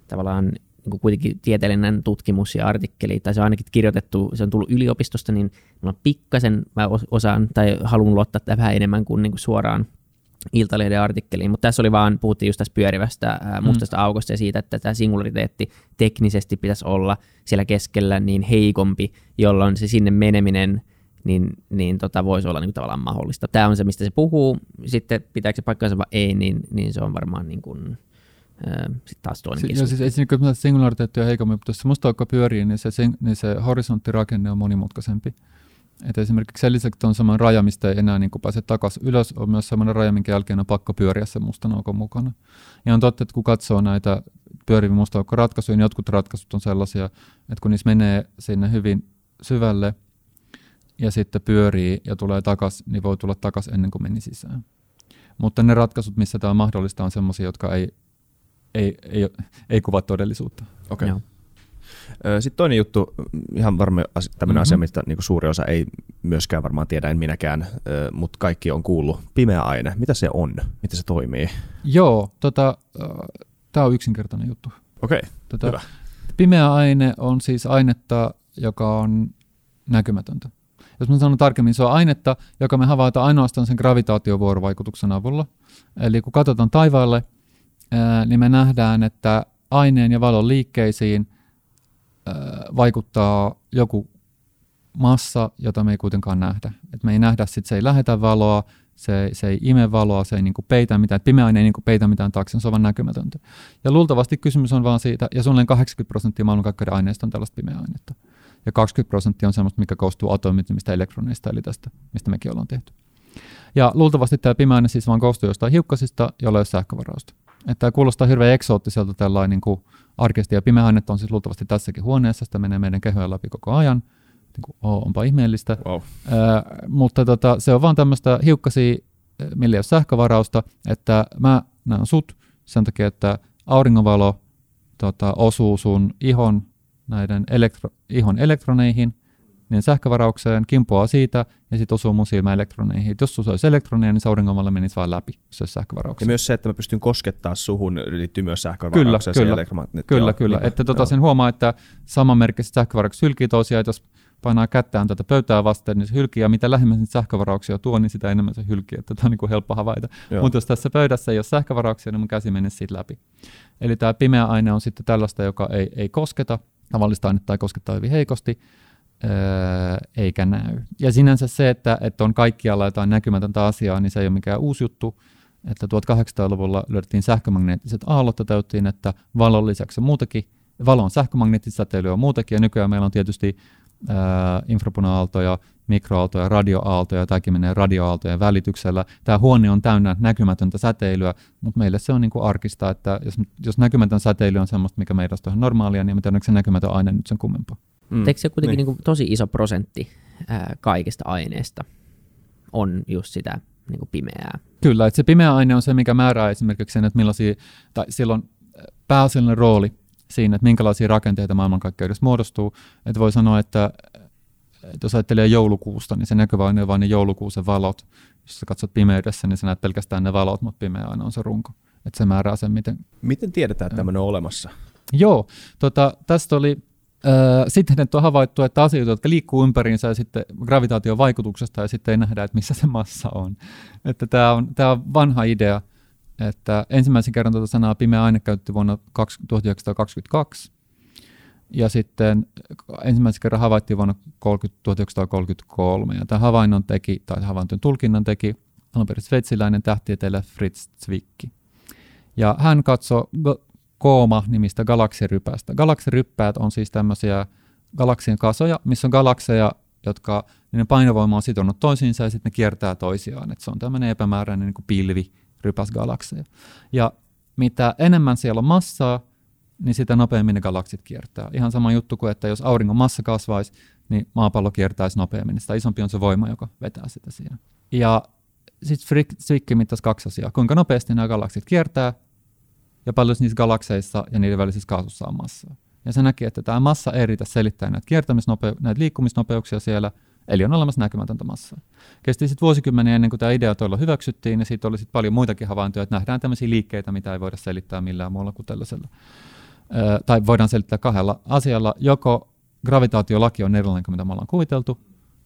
tavallaan niin kuin kuitenkin tieteellinen tutkimus ja artikkeli, tai se on ainakin kirjoitettu, se on tullut yliopistosta, niin mä pikkasen mä osaan tai haluan luottaa tähän vähän enemmän kuin, niin kuin suoraan Iltalehden artikkeliin, mutta tässä oli vaan, puhuttiin just tästä pyörivästä ää, mustasta mm. aukosta ja siitä, että tämä singulariteetti teknisesti pitäisi olla siellä keskellä niin heikompi, jolloin se sinne meneminen niin, niin tota, voisi olla niin kuin, tavallaan mahdollista. Tämä on se, mistä se puhuu. Sitten pitääkö se paikkansa vai ei, niin, niin se on varmaan niin kuin, sitten taas toinen si- siis ei siinä kyllä singulariteettia heikommin, mutta jos se musta aukko pyörii, niin se, niin se horisonttirakenne on monimutkaisempi. Et esimerkiksi sen lisäksi on sellainen raja, mistä ei enää niin pääse takaisin ylös, on myös sellainen raja, minkä jälkeen on pakko pyöriä se mustan aukon mukana. Ja on totta, että kun katsoo näitä pyöriviä musta ratkaisuja, niin jotkut ratkaisut on sellaisia, että kun niissä menee sinne hyvin syvälle ja sitten pyörii ja tulee takaisin, niin voi tulla takaisin ennen kuin meni sisään. Mutta ne ratkaisut, missä tämä on mahdollista, on sellaisia, jotka ei, ei, ei, ei kuvaa todellisuutta. Okei. Okay. Sitten toinen juttu, ihan varmaan tämmöinen mm-hmm. asia, mistä niin suuri osa ei myöskään varmaan tiedä, en minäkään, mutta kaikki on kuullut. Pimeä aine, mitä se on? Miten se toimii? Joo, tota, tämä on yksinkertainen juttu. Okei, okay, tota, hyvä. Pimeä aine on siis ainetta, joka on näkymätöntä. Jos mä sanon tarkemmin, se on ainetta, joka me havaitaan ainoastaan sen gravitaatiovuorovaikutuksen avulla. Eli kun katsotaan taivaalle, niin me nähdään, että aineen ja valon liikkeisiin vaikuttaa joku massa, jota me ei kuitenkaan nähdä. Et me ei nähdä, sit se ei lähetä valoa, se, se ei ime valoa, se ei niinku peitä mitään, pimeä aine ei niinku peitä mitään taakse, se on vain näkymätöntä. Ja luultavasti kysymys on vaan siitä, ja suunnilleen 80 prosenttia maailmankaikkeuden aineista on tällaista pimeää ainetta. Ja 20 prosenttia on sellaista, mikä koostuu atomittomista elektroneista, eli tästä, mistä mekin ollaan tehty. Ja luultavasti tämä pimeä aine siis vaan koostuu jostain hiukkasista, jolla ei ole sähkövarausta. Että tämä kuulostaa hirveän eksoottiselta tällainen niin kuin arkesti ja pimeä aine on siis luultavasti tässäkin huoneessa, sitä menee meidän kehojen läpi koko ajan. Niin kuin, oh, onpa ihmeellistä. Wow. Ää, mutta tota, se on vaan tämmöistä hiukkasia, millä ei ole sähkövarausta, että mä näen sut sen takia, että auringonvalo tota, osuu sun ihon näiden elektro, ihon elektroneihin, niin sähkövaraukseen, kimpoaa siitä ja sitten osuu mun silmäelektroneihin. Et jos sulla olisi elektroneja, niin auringonvalo menisi vain läpi, jos olisi sähkövaraukseen. Ja myös se, että mä pystyn koskettaa suhun, liittyy myös sähkövaraukseen. Kyllä, kyllä, kyllä, kyllä. Että tota sen huomaa, että samanmerkkiset sähkövaraukset hylkii tosiaan, että jos painaa kättään tätä pöytää vasten, niin se hylkii, ja mitä lähemmän niitä sähkövarauksia tuo, niin sitä enemmän se hylkii, että tämä on niin kuin helppo havaita. Mutta jos tässä pöydässä ei ole sähkövarauksia, niin mun käsi menee siitä läpi. Eli tämä pimeä aine on sitten tällaista, joka ei, ei kosketa, tavallista ainetta ei kosketa hyvin heikosti, öö, eikä näy. Ja sinänsä se, että, että on kaikkialla jotain näkymätöntä asiaa, niin se ei ole mikään uusi juttu. Että 1800-luvulla löydettiin sähkömagneettiset aallot, toteuttiin, että valon lisäksi on muutakin, valon sähkömagneettista säteilyä on muutakin, ja nykyään meillä on tietysti äh, infrapuna-aaltoja, mikroaaltoja, radioaaltoja, tämäkin menee radioaaltojen välityksellä. Tämä huone on täynnä näkymätöntä säteilyä, mutta meille se on niin kuin arkista, että jos, jos näkymätön säteily on sellaista, mikä meidän on normaalia, niin me se näkymätön aine nyt sen kummempaa. Mm. Eikö se kuitenkin niin. Niin kuin tosi iso prosentti ää, kaikista aineista on just sitä niin kuin pimeää? Kyllä, että se pimeä aine on se, mikä määrää esimerkiksi sen, että millaisia, tai silloin pääasiallinen rooli siinä, että minkälaisia rakenteita maailmankaikkeudessa muodostuu. Että voi sanoa, että, että jos ajattelee joulukuusta, niin se näkyvä aine on vain ne joulukuusen valot. Jos sä katsot pimeydessä, niin sä näet pelkästään ne valot, mutta pimeä aine on se runko. Että se määrää sen, miten... Miten tiedetään, että tämmöinen on olemassa? Joo, tota, tästä oli sitten että on havaittu, että asioita, jotka liikkuu ympäriinsä ja sitten gravitaation vaikutuksesta ja sitten ei nähdä, että missä se massa on. Että tämä on, tämä on vanha idea, että ensimmäisen kerran tuota sanaa pimeä aine käytti vuonna 1922 ja sitten ensimmäisen kerran havaittiin vuonna 1933 ja tämä havainnon teki, tai havaintojen tulkinnan teki alun perin sveitsiläinen tähtieteilijä Fritz Zwicky. Ja hän katsoi Kooma-nimistä galaksirypästä. Galaksiryppäät on siis tämmöisiä galaksien kasoja, missä on galakseja, jotka niiden painovoima on sitonut toisiinsa ja sitten ne kiertää toisiaan. Et se on tämmöinen epämääräinen niin kuin pilvi rypäs galakseja. Ja mitä enemmän siellä on massaa, niin sitä nopeammin ne galaksit kiertää. Ihan sama juttu kuin, että jos auringon massa kasvaisi, niin maapallo kiertäisi nopeammin. Sitä isompi on se voima, joka vetää sitä siinä. Ja sitten Zwicky mittasi kaksi asiaa. Kuinka nopeasti nämä galaksit kiertää ja paljon niissä galakseissa ja niiden välisissä kaasussa on massaa. Ja se näki, että tämä massa ei riitä selittämään näitä, kiertämisnope- näitä liikkumisnopeuksia siellä, Eli on olemassa näkymätöntä massaa. Kesti sitten vuosikymmeniä ennen kuin tämä idea toilla hyväksyttiin, ja siitä oli sitten paljon muitakin havaintoja, että nähdään tämmöisiä liikkeitä, mitä ei voida selittää millään muulla kuin tällaisella. Ö, tai voidaan selittää kahdella asialla. Joko gravitaatiolaki on erilainen kuin mitä me ollaan kuviteltu,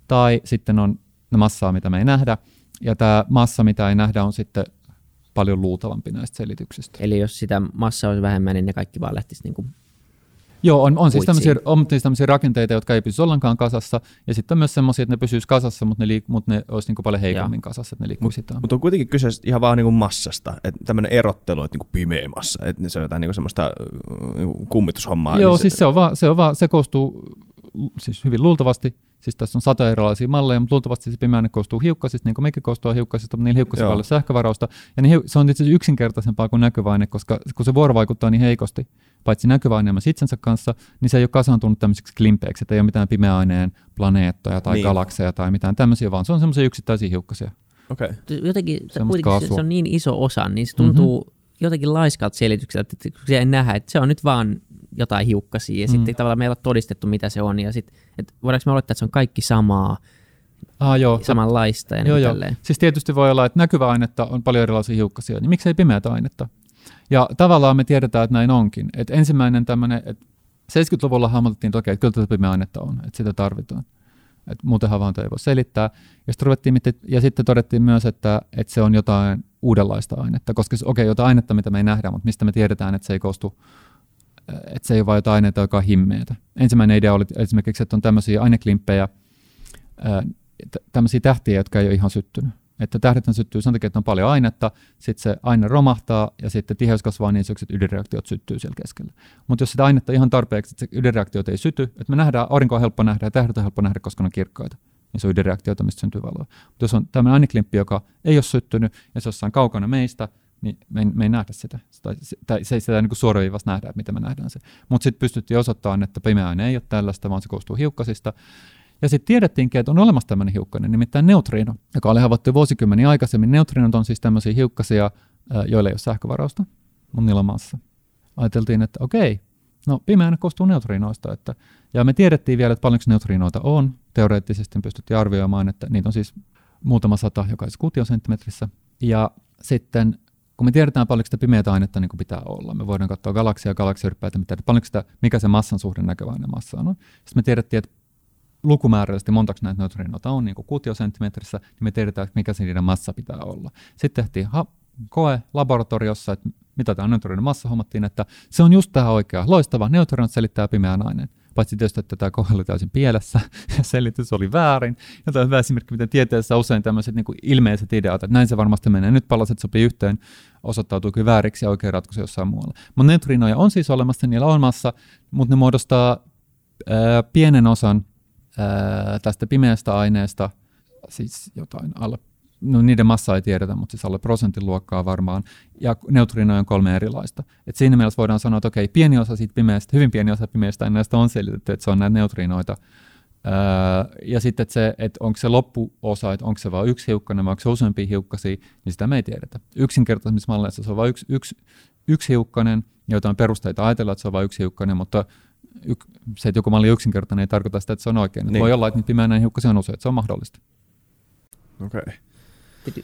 tai sitten on massaa, mitä me ei nähdä, ja tämä massa, mitä ei nähdä, on sitten paljon luultavampi näistä selityksistä. Eli jos sitä massaa olisi vähemmän, niin ne kaikki vaan lähtisi niin kuin Joo, on, on, siis tämmöisiä, on siis tämmöisiä rakenteita, jotka ei pysy ollenkaan kasassa, ja sitten on myös semmoisia, että ne pysyisi kasassa, mutta ne, liik- mutta ne olisi niin paljon heikommin Joo. kasassa, että ne liikkuisi. Mutta on kuitenkin kyse ihan vaan niinku massasta, että tämmöinen erottelu, että niinku pimeä massa, että se on jotain niinku semmoista äh, niinku kummitushommaa. Joo, niin siis se on vaan, se, on vaan, se koostuu siis hyvin luultavasti, siis tässä on satoja erilaisia malleja, mutta luultavasti se pimeä aine koostuu hiukkasista, niin kuin mekin koostuu hiukkasista, mutta niillä hiukkasilla paljon sähkövarausta, ja ne, hiu- se on itse asiassa yksinkertaisempaa kuin näkyvä aine, koska kun se vuorovaikuttaa niin heikosti, paitsi näkyvä aine myös itsensä kanssa, niin se ei ole kasaantunut tämmöiseksi klimpeiksi, että ei ole mitään pimeän aineen planeettoja tai Niin. niin. galakseja tai mitään tämmöisiä, vaan se on semmoisia yksittäisiä hiukkasia. Okei. Okay. jotenkin, kuitenkin se, kaasua. se on niin iso osa, niin se tuntuu Mhm. mm-hmm. jotenkin laiskalta selitykseltä, että kun se ei nähdä, että se on nyt vaan jotain hiukkasia, ja mm. Sitten tavallaan meillä on todistettu, mitä se on, ja sitten, että voidaanko me olettaa, että se on kaikki samaa, Ah, joo, samanlaista, ja Joo, niin joo. tälleen. Siis tietysti voi olla, että näkyvä ainetta on paljon erilaisia hiukkasia, niin miksei pimeätä ainetta? Ja tavallaan me tiedetään, että näin onkin. Et ensimmäinen tämmöinen, että 70-luvulla hahmotettiin toki, että kyllä tätä pimeää ainetta on, että sitä tarvitaan. Et muuten havainto ei voi selittää. Ja sitten, ja sitten todettiin myös, että, että se on jotain uudenlaista ainetta, koska se- okei, okay, jotain ainetta, mitä me ei nähdä, mutta mistä me tiedetään, että se ei koostu että se ei ole vain jotain aineita, joka on himmeitä. Ensimmäinen idea oli esimerkiksi, että on tämmöisiä aineklimppejä, t- tämmöisiä tähtiä, jotka ei ole ihan syttynyt. Että tähdet syttyy sen takia, että on paljon ainetta, sitten se aine romahtaa ja sitten tiheys kasvaa niin että ydinreaktiot syttyy siellä keskellä. Mutta jos sitä ainetta ihan tarpeeksi, että se ydinreaktiot ei syty, että me nähdään, aurinko on helppo nähdä ja tähdet on helppo nähdä, koska ne on kirkkaita, niin se on ydinreaktioita, mistä syntyy valoa. Mutta jos on tämmöinen aineklimppi, joka ei ole syttynyt ja se on kaukana meistä, niin me ei, me ei nähdä sitä. Tai, se- tai se ei sitä niin suoraviivassa nähdä, että miten me nähdään se. Mutta sitten pystyttiin osoittamaan, että pimeä aine ei ole tällaista, vaan se koostuu hiukkasista. Ja sitten tiedettiinkin, että on olemassa tämmöinen hiukkanen, nimittäin neutriino, joka oli havaittu vuosikymmeniä aikaisemmin. Neutriinot on siis tämmöisiä hiukkasia, joilla ei ole sähkövarausta, mutta niillä on. Ajateltiin, että okei, no pimeä aine koostuu neutriinoista. Että, ja me tiedettiin vielä, että paljonko neutriinoita on. Teoreettisesti pystyttiin arvioimaan, että niitä on siis muutama sata jokaisessa kuutiosenttimetrissä. Ja sitten kun me tiedetään paljonko sitä pimeätä ainetta niin kuin pitää olla, me voidaan katsoa galaksia ja galaksiaryppäitä, me tiedetään paljonko sitä, mikä se massan suhde näkövainen massaan on. Sitten me tiedettiin, että lukumäärällisesti montako näitä neutriinoita on niin kuin kuutiosenttimetrissä, niin me tiedetään, mikä se niiden massa pitää olla. Sitten tehtiin ha- koe laboratoriossa, että mitä tämä neutrinon massa, hommattiin, että se on just tämä oikea. Loistava, neutrinot selittää pimeän aineen. Paitsi tietysti, että tämä koe oli täysin pielessä [LAUGHS] ja selitys oli väärin. Ja tämä on hyvä esimerkki, miten tieteessä usein tämmöiset niin ilmeiset ideat, että näin se varmasti menee. Nyt palaset sopii yhteen, osoittautuu kyllä vääriksi ja oikea ratkaisu jossain muualla. Mutta neutrinoja on siis olemassa, niillä on massa, mutta ne muodostaa ää, pienen osan ää, tästä pimeästä aineesta, siis jotain alle, no niiden massa ei tiedetä, mutta siis alle prosentin luokkaa varmaan, ja neutrinoja on kolme erilaista. Et siinä mielessä voidaan sanoa, että okei, pieni osa siitä pimeästä, hyvin pieni osa pimeästä aineesta on selitetty, että se on näitä neutrinoita, Ää, ja sitten, että, se, että onko se loppuosa, että onko se vain yksi hiukkanen vai onko se useampia hiukkasia, niin sitä me ei tiedetä. Yksinkertaisemmissa malleissa se on vain yksi, yksi, yksi hiukkanen, ja jotain perusteita ajatella, että se on vain yksi hiukkanen, mutta yk, se, että joku malli on yksinkertainen, ei tarkoita sitä, että se on oikein. Niin. Voi olla, että niitä pimeänä hiukkasia on usein, että se on mahdollista. Okei. Okay.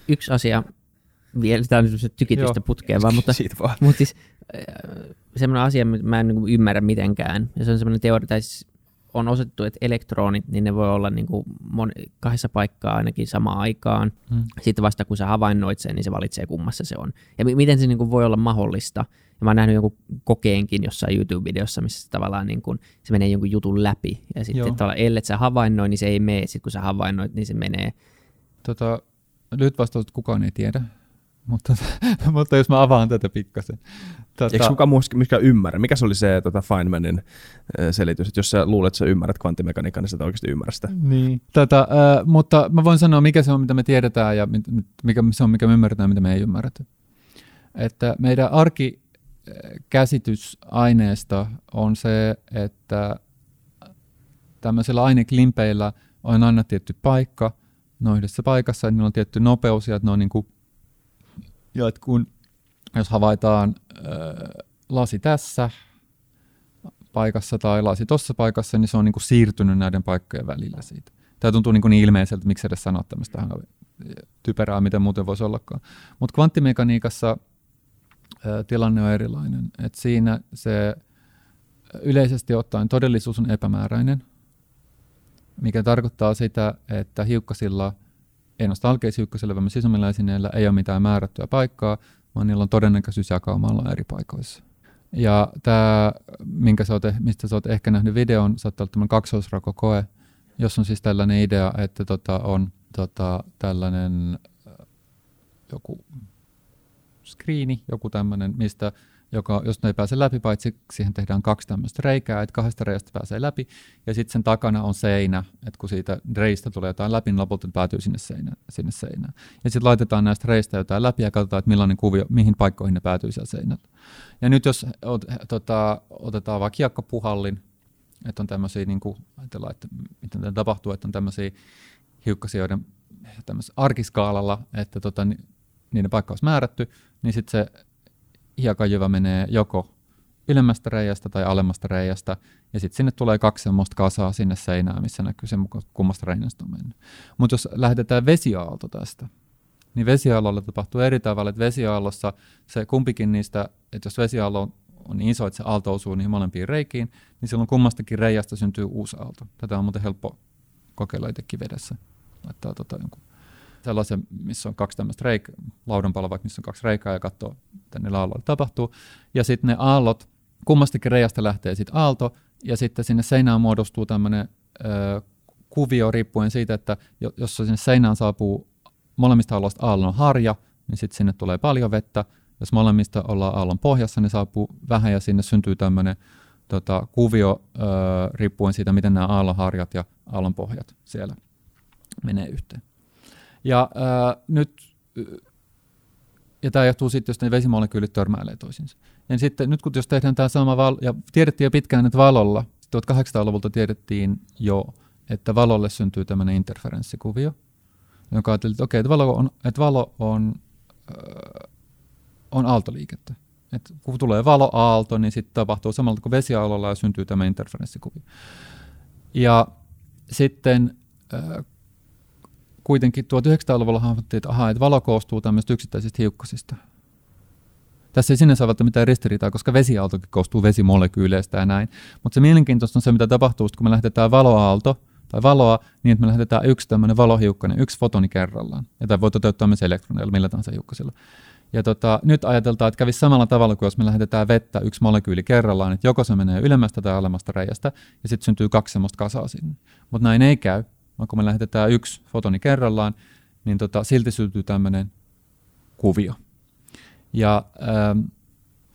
Yksi asia, vielä tämä on semmoista tykitystä putkeen vaan, mutta Siitä vaan. Mutta siis äh, semmoinen asia, mitä mä en niin ymmärrä mitenkään, ja se on semmoinen teoria, tai siis on osoitettu, että elektronit, niin ne voi olla niin kuin mon- kahdessa paikkaa ainakin samaan aikaan. Hmm. Sitten vasta kun sä havainnoit sen, niin se valitsee kummassa se on. Ja mi- miten se niin kuin voi olla mahdollista? Ja mä oon nähnyt jonkun kokeenkin jossain YouTube-videossa, missä se tavallaan niin kuin, se menee jonkun jutun läpi. Ja sitten Joo. tavallaan, ellet sä havainnoi, niin se ei mene. Sitten kun sä havainnoit, niin se menee. Tota, lyhyt vastaus, että kukaan ei tiedä. Mutta, [LAUGHS] mutta jos mä avaan tätä pikkasen. Tota, Eikö kukaan muu myöskään ymmärrä? Mikä se oli se tota Feynmanin ö, selitys, että jos sä luulet, että sä ymmärrät kvanttimekaniikan, niin sä et oikeasti ymmärrä sitä. Niin. Tätä, äh, mutta mä voin sanoa, mikä se on, mitä me tiedetään ja mikä se on, mikä me ymmärretään ja mitä me ei ymmärretä. Että meidän arkikäsitys aineesta on se, että tämmöisillä aineklimpeillä on aina tietty paikka, ne on yhdessä paikassa ja niillä on tietty nopeus ja että ne on niin kuin, ja että kun, jos havaitaan äh, lasi tässä paikassa tai lasi tuossa paikassa, niin se on niin kuin siirtynyt näiden paikkojen välillä siitä. Tämä tuntuu niin, niin ilmeiseltä, miksi edes sanoa tämmöistä typerää, miten muuten voisi ollakaan. Mutta kvanttimekaniikassa tilanne on erilainen. Et siinä se yleisesti ottaen todellisuus on epämääräinen, mikä tarkoittaa sitä, että hiukkasilla, ei noista alkeishiukkasilla, vaan sisämmillä esineillä ei ole mitään määrättyä paikkaa, vaan niillä on todennäköisyys jakaumalla eri paikoissa. Ja tämä, minkä sä oot, eh, mistä sä oot ehkä nähnyt videon, saattaa olla tämmöinen kaksoisrakokoe, jos on siis tällainen idea, että tota on tota, tällainen joku screeni, joku tämmöinen, mistä joka, jos ne ei pääse läpi, paitsi siihen tehdään kaksi tämmöistä reikää, että kahdesta reiästä pääsee läpi, ja sitten sen takana on seinä, että kun siitä reistä tulee jotain läpi, niin lopulta päätyy sinne, seinä, sinne seinään. Ja sitten laitetaan näistä reistä jotain läpi ja katsotaan, että millainen kuvio, mihin paikkoihin ne päätyy siellä seinällä. Ja nyt jos ot, tota, otetaan vaikka kiekkopuhallin, että on tämmöisiä, niin kuin, ajatellaan, että miten tämä tapahtuu, että on tämmöisiä hiukkasia, joiden arkiskaalalla, että tota, niiden paikka olisi määrätty, niin sitten se hiekajyvä menee joko ylemmästä reiästä tai alemmasta reiästä, ja sitten sinne tulee kaksi semmoista kasaa sinne seinään, missä näkyy se kummasta reiästä on mennyt. Mutta jos lähdetään vesiaalto tästä, niin vesiaallolla tapahtuu eri tavalla, että vesiaallossa se kumpikin niistä, että jos vesiaallo on niin iso, että se aalto osuu niihin molempiin reikiin, niin silloin kummastakin reiästä syntyy uusi aalto. Tätä on muuten helppo kokeilla itsekin vedessä. Laittaa tota jonkun sellaisen, missä on kaksi tämmöistä reik- laudanpalo, vaikka missä on kaksi reikää ja katsoo, mitä niillä aalloilla tapahtuu. Ja sitten ne aallot, kummastakin reiästä lähtee sitten aalto, ja sitten sinne seinään muodostuu tämmöinen kuvio riippuen siitä, että jos sinne seinään saapuu molemmista aalloista aallon harja, niin sitten sinne tulee paljon vettä. Jos molemmista ollaan aallon pohjassa, niin saapuu vähän ja sinne syntyy tämmöinen tota, kuvio ö, riippuen siitä, miten nämä aallonharjat ja aallonpohjat siellä menee yhteen. Ja äh, nyt, ja tämä johtuu sitten, jos ne vesimolekyylit törmäilee toisiinsa. Ja sitten nyt kun jos tehdään tämä sama, val- ja tiedettiin jo pitkään, että valolla, 1800-luvulta tiedettiin jo, että valolle syntyy tämmöinen interferenssikuvio, joka ajatteli, että okei, että valo on, että valo on, äh, on aaltoliikettä. Et kun tulee valoaalto, niin sitten tapahtuu samalla kuin vesiaalolla ja syntyy tämä interferenssikuvio. Ja sitten äh, kuitenkin 1900-luvulla hahmottiin, että, että valo koostuu tämmöistä yksittäisistä hiukkasista. Tässä ei sinne välttämättä mitään ristiriitaa, koska vesiaaltokin koostuu vesimolekyyleistä ja näin. Mutta se mielenkiintoista on se, mitä tapahtuu, kun me lähdetään valoaalto tai valoa niin, että me lähetetään yksi tämmöinen valohiukkainen, yksi fotoni kerrallaan. Ja tämä voi toteuttaa myös elektroneilla, millä tahansa hiukkasilla. Ja tota, nyt ajateltaan, että kävisi samalla tavalla kuin jos me lähetetään vettä yksi molekyyli kerrallaan, että joko se menee ylemmästä tai alemmasta reiästä, ja sitten syntyy kaksi semmoista kasaa sinne. Mutta näin ei käy, vaan kun me lähetetään yksi fotoni kerrallaan, niin tota, silti syntyy tämmöinen kuvio. Ja ähm,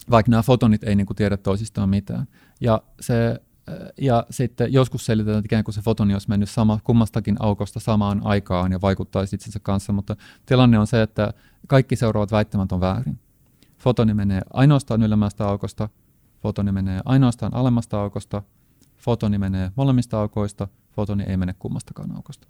vaikka nämä fotonit ei niinku tiedä toisistaan mitään. Ja, se, äh, ja sitten joskus selitetään, että ikään kuin se fotoni olisi mennyt sama, kummastakin aukosta samaan aikaan ja vaikuttaisi itsensä kanssa, mutta tilanne on se, että kaikki seuraavat väittämät on väärin. Fotoni menee ainoastaan ylemmästä aukosta, fotoni menee ainoastaan alemmasta aukosta, fotoni menee molemmista aukoista, fotoni ei mene kummastakaan aukosta.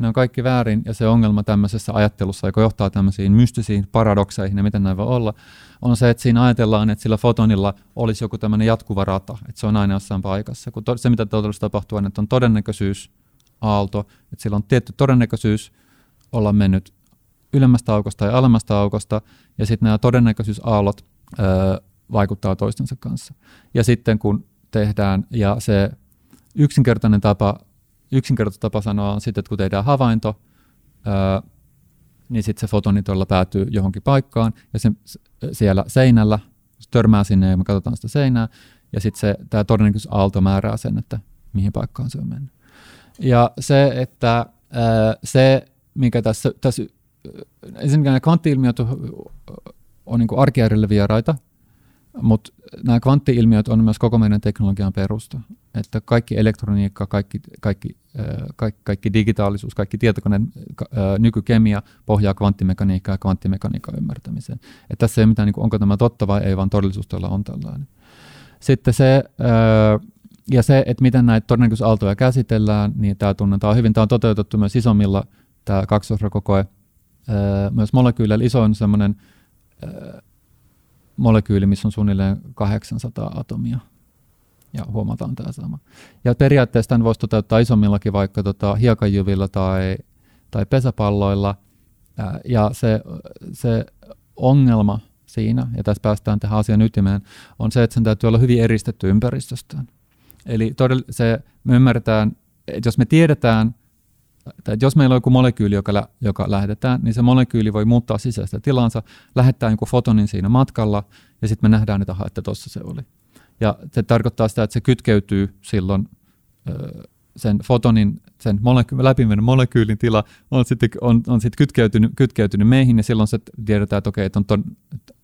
Ne on kaikki väärin, ja se ongelma tämmöisessä ajattelussa, joka johtaa tämmöisiin mystisiin paradokseihin, ja miten näin voi olla, on se, että siinä ajatellaan, että sillä fotonilla olisi joku tämmöinen jatkuva rata, että se on aina jossain paikassa. Kun to- se, mitä todellisuudessa tapahtuu, on, että on todennäköisyys, aalto, että sillä on tietty todennäköisyys olla mennyt ylemmästä aukosta ja alemmasta aukosta, ja sitten nämä todennäköisyysaallot öö, vaikuttaa toistensa kanssa. Ja sitten kun tehdään, ja se yksinkertainen tapa, yksinkertainen tapa sanoa on sitten, että kun tehdään havainto, ää, niin sitten se fotoni tuolla päätyy johonkin paikkaan, ja se siellä seinällä se törmää sinne, ja me katsotaan sitä seinää, ja sitten tämä todennäköisyysaalto määrää sen, että mihin paikkaan se on mennyt. Ja se, että ää, se, mikä tässä, tässä ensinnäkin nämä kvanttiilmiöt on, on niin arkiäärille vieraita, mutta nämä kvanttiilmiöt on myös koko meidän teknologian perusta. Että kaikki elektroniikka, kaikki, kaikki, kaikki, kaikki digitaalisuus, kaikki tietokoneen nykykemia pohjaa kvanttimekaniikkaa ja kvanttimekaniikan ymmärtämiseen. Että tässä ei ole mitään, niin kuin, onko tämä totta vai ei, vaan todellisuus on tällainen. Sitten se, ja se, että miten näitä todennäköisaaltoja käsitellään, niin tämä tunnetaan hyvin. Tämä on toteutettu myös isommilla, tämä kaksoisrakokoe, myös molekyyleillä isoin semmoinen molekyyli, missä on suunnilleen 800 atomia. ja huomataan tämä sama. Ja periaatteessa tämän voisi toteuttaa isommillakin vaikka tota, hiekanjyvillä tai, tai pesäpalloilla. Ja se, se ongelma siinä, ja tässä päästään tähän asian ytimeen, on se, että sen täytyy olla hyvin eristetty ympäristöstään. Eli todell- se, me ymmärretään, että jos me tiedetään, tai jos meillä on joku molekyyli, joka, lä- joka lähetetään, niin se molekyyli voi muuttaa sisäistä tilansa, lähettää joku fotonin siinä matkalla, ja sitten me nähdään, että, että tuossa se oli. Ja se tarkoittaa sitä, että se kytkeytyy silloin sen fotonin, sen moleky- läpimenon molekyylin tila on sitten on, on sit kytkeytynyt, kytkeytynyt meihin, ja silloin se tiedetään, että okei, että, on ton, että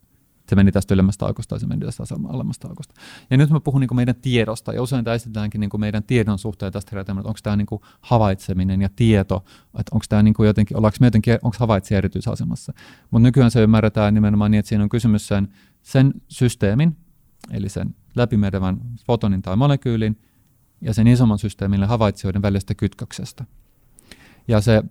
se meni tästä ylemmästä aukosta ja se meni tästä alemmasta aukosta. Ja nyt mä puhun niin meidän tiedosta, ja usein esitetäänkin niin meidän tiedon suhteen tästä herätelmää, että onko tämä niin havaitseminen ja tieto, että onko tämä niin jotenkin, ollaanko me jotenkin, onko havaitsija erityisasemassa. Mutta nykyään se ymmärretään nimenomaan niin, että siinä on kysymys sen, sen systeemin, eli sen läpimenevän fotonin tai molekyylin, ja sen isomman systeemille havaitsijoiden välisestä kytköksestä. Ja se,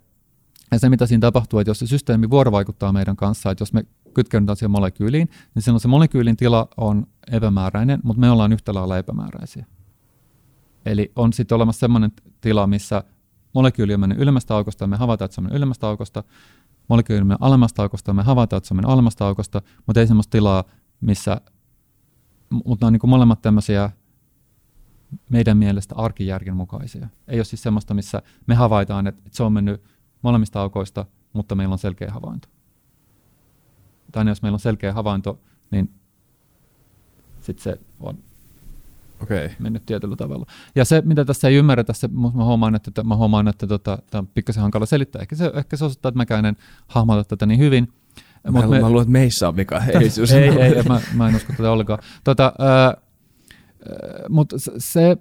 ja se, mitä siinä tapahtuu, että jos se systeemi vuorovaikuttaa meidän kanssa, että jos me kytkeydytään siihen molekyyliin, niin silloin se molekyylin tila on epämääräinen, mutta me ollaan yhtä lailla epämääräisiä. Eli on sitten olemassa sellainen tila, missä molekyyli on mennyt ylemmästä aukosta ja me havaitaan, että se on mennyt ylemmästä aukosta. Molekyyli on mennyt alemmasta aukosta ja me havaitaan, että se on mennyt alemmasta aukosta, mutta ei sellaista tilaa, missä, mutta ne on niin molemmat tämmöisiä meidän mielestä arkijärjen mukaisia. Ei ole siis semmoista, missä me havaitaan, että se on mennyt molemmista aukoista, mutta meillä on selkeä havainto. Tai jos meillä on selkeä havainto, niin sitten se on okay. mennyt tietyllä tavalla. Ja se, mitä tässä ei ymmärretä, se, mä huomaan, että, mä huomaan, että tota, tämä on pikkasen hankala selittää. Ehkä se, ehkä se osoittaa, että mäkään en hahmota tätä niin hyvin. Mä, Mut me, mä luulen, että meissä on vika. Ei, ei, ei, ei mä, mä en usko tätä ollenkaan. Tota, äh, mutta se,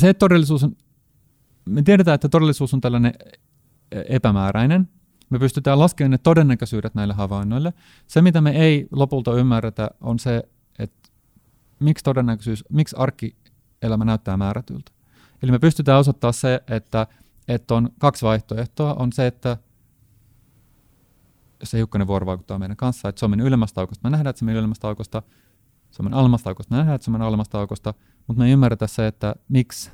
se todellisuus on, me tiedetään, että todellisuus on tällainen epämääräinen. Me pystytään laskemaan ne todennäköisyydet näille havainnoille. Se, mitä me ei lopulta ymmärretä, on se, että miksi todennäköisyys, miksi arkielämä näyttää määrätyltä. Eli me pystytään osoittamaan se, että, että on kaksi vaihtoehtoa. On se, että se hiukkainen vuoro vaikuttaa meidän kanssa, että mennyt ylemmästä aukosta. Me nähdään, että mennyt ylemmästä aukosta Suomen alemmasta aukosta. Me nähdään, että Suomen alemmasta aukosta, mutta me ei ymmärretä se, että miksi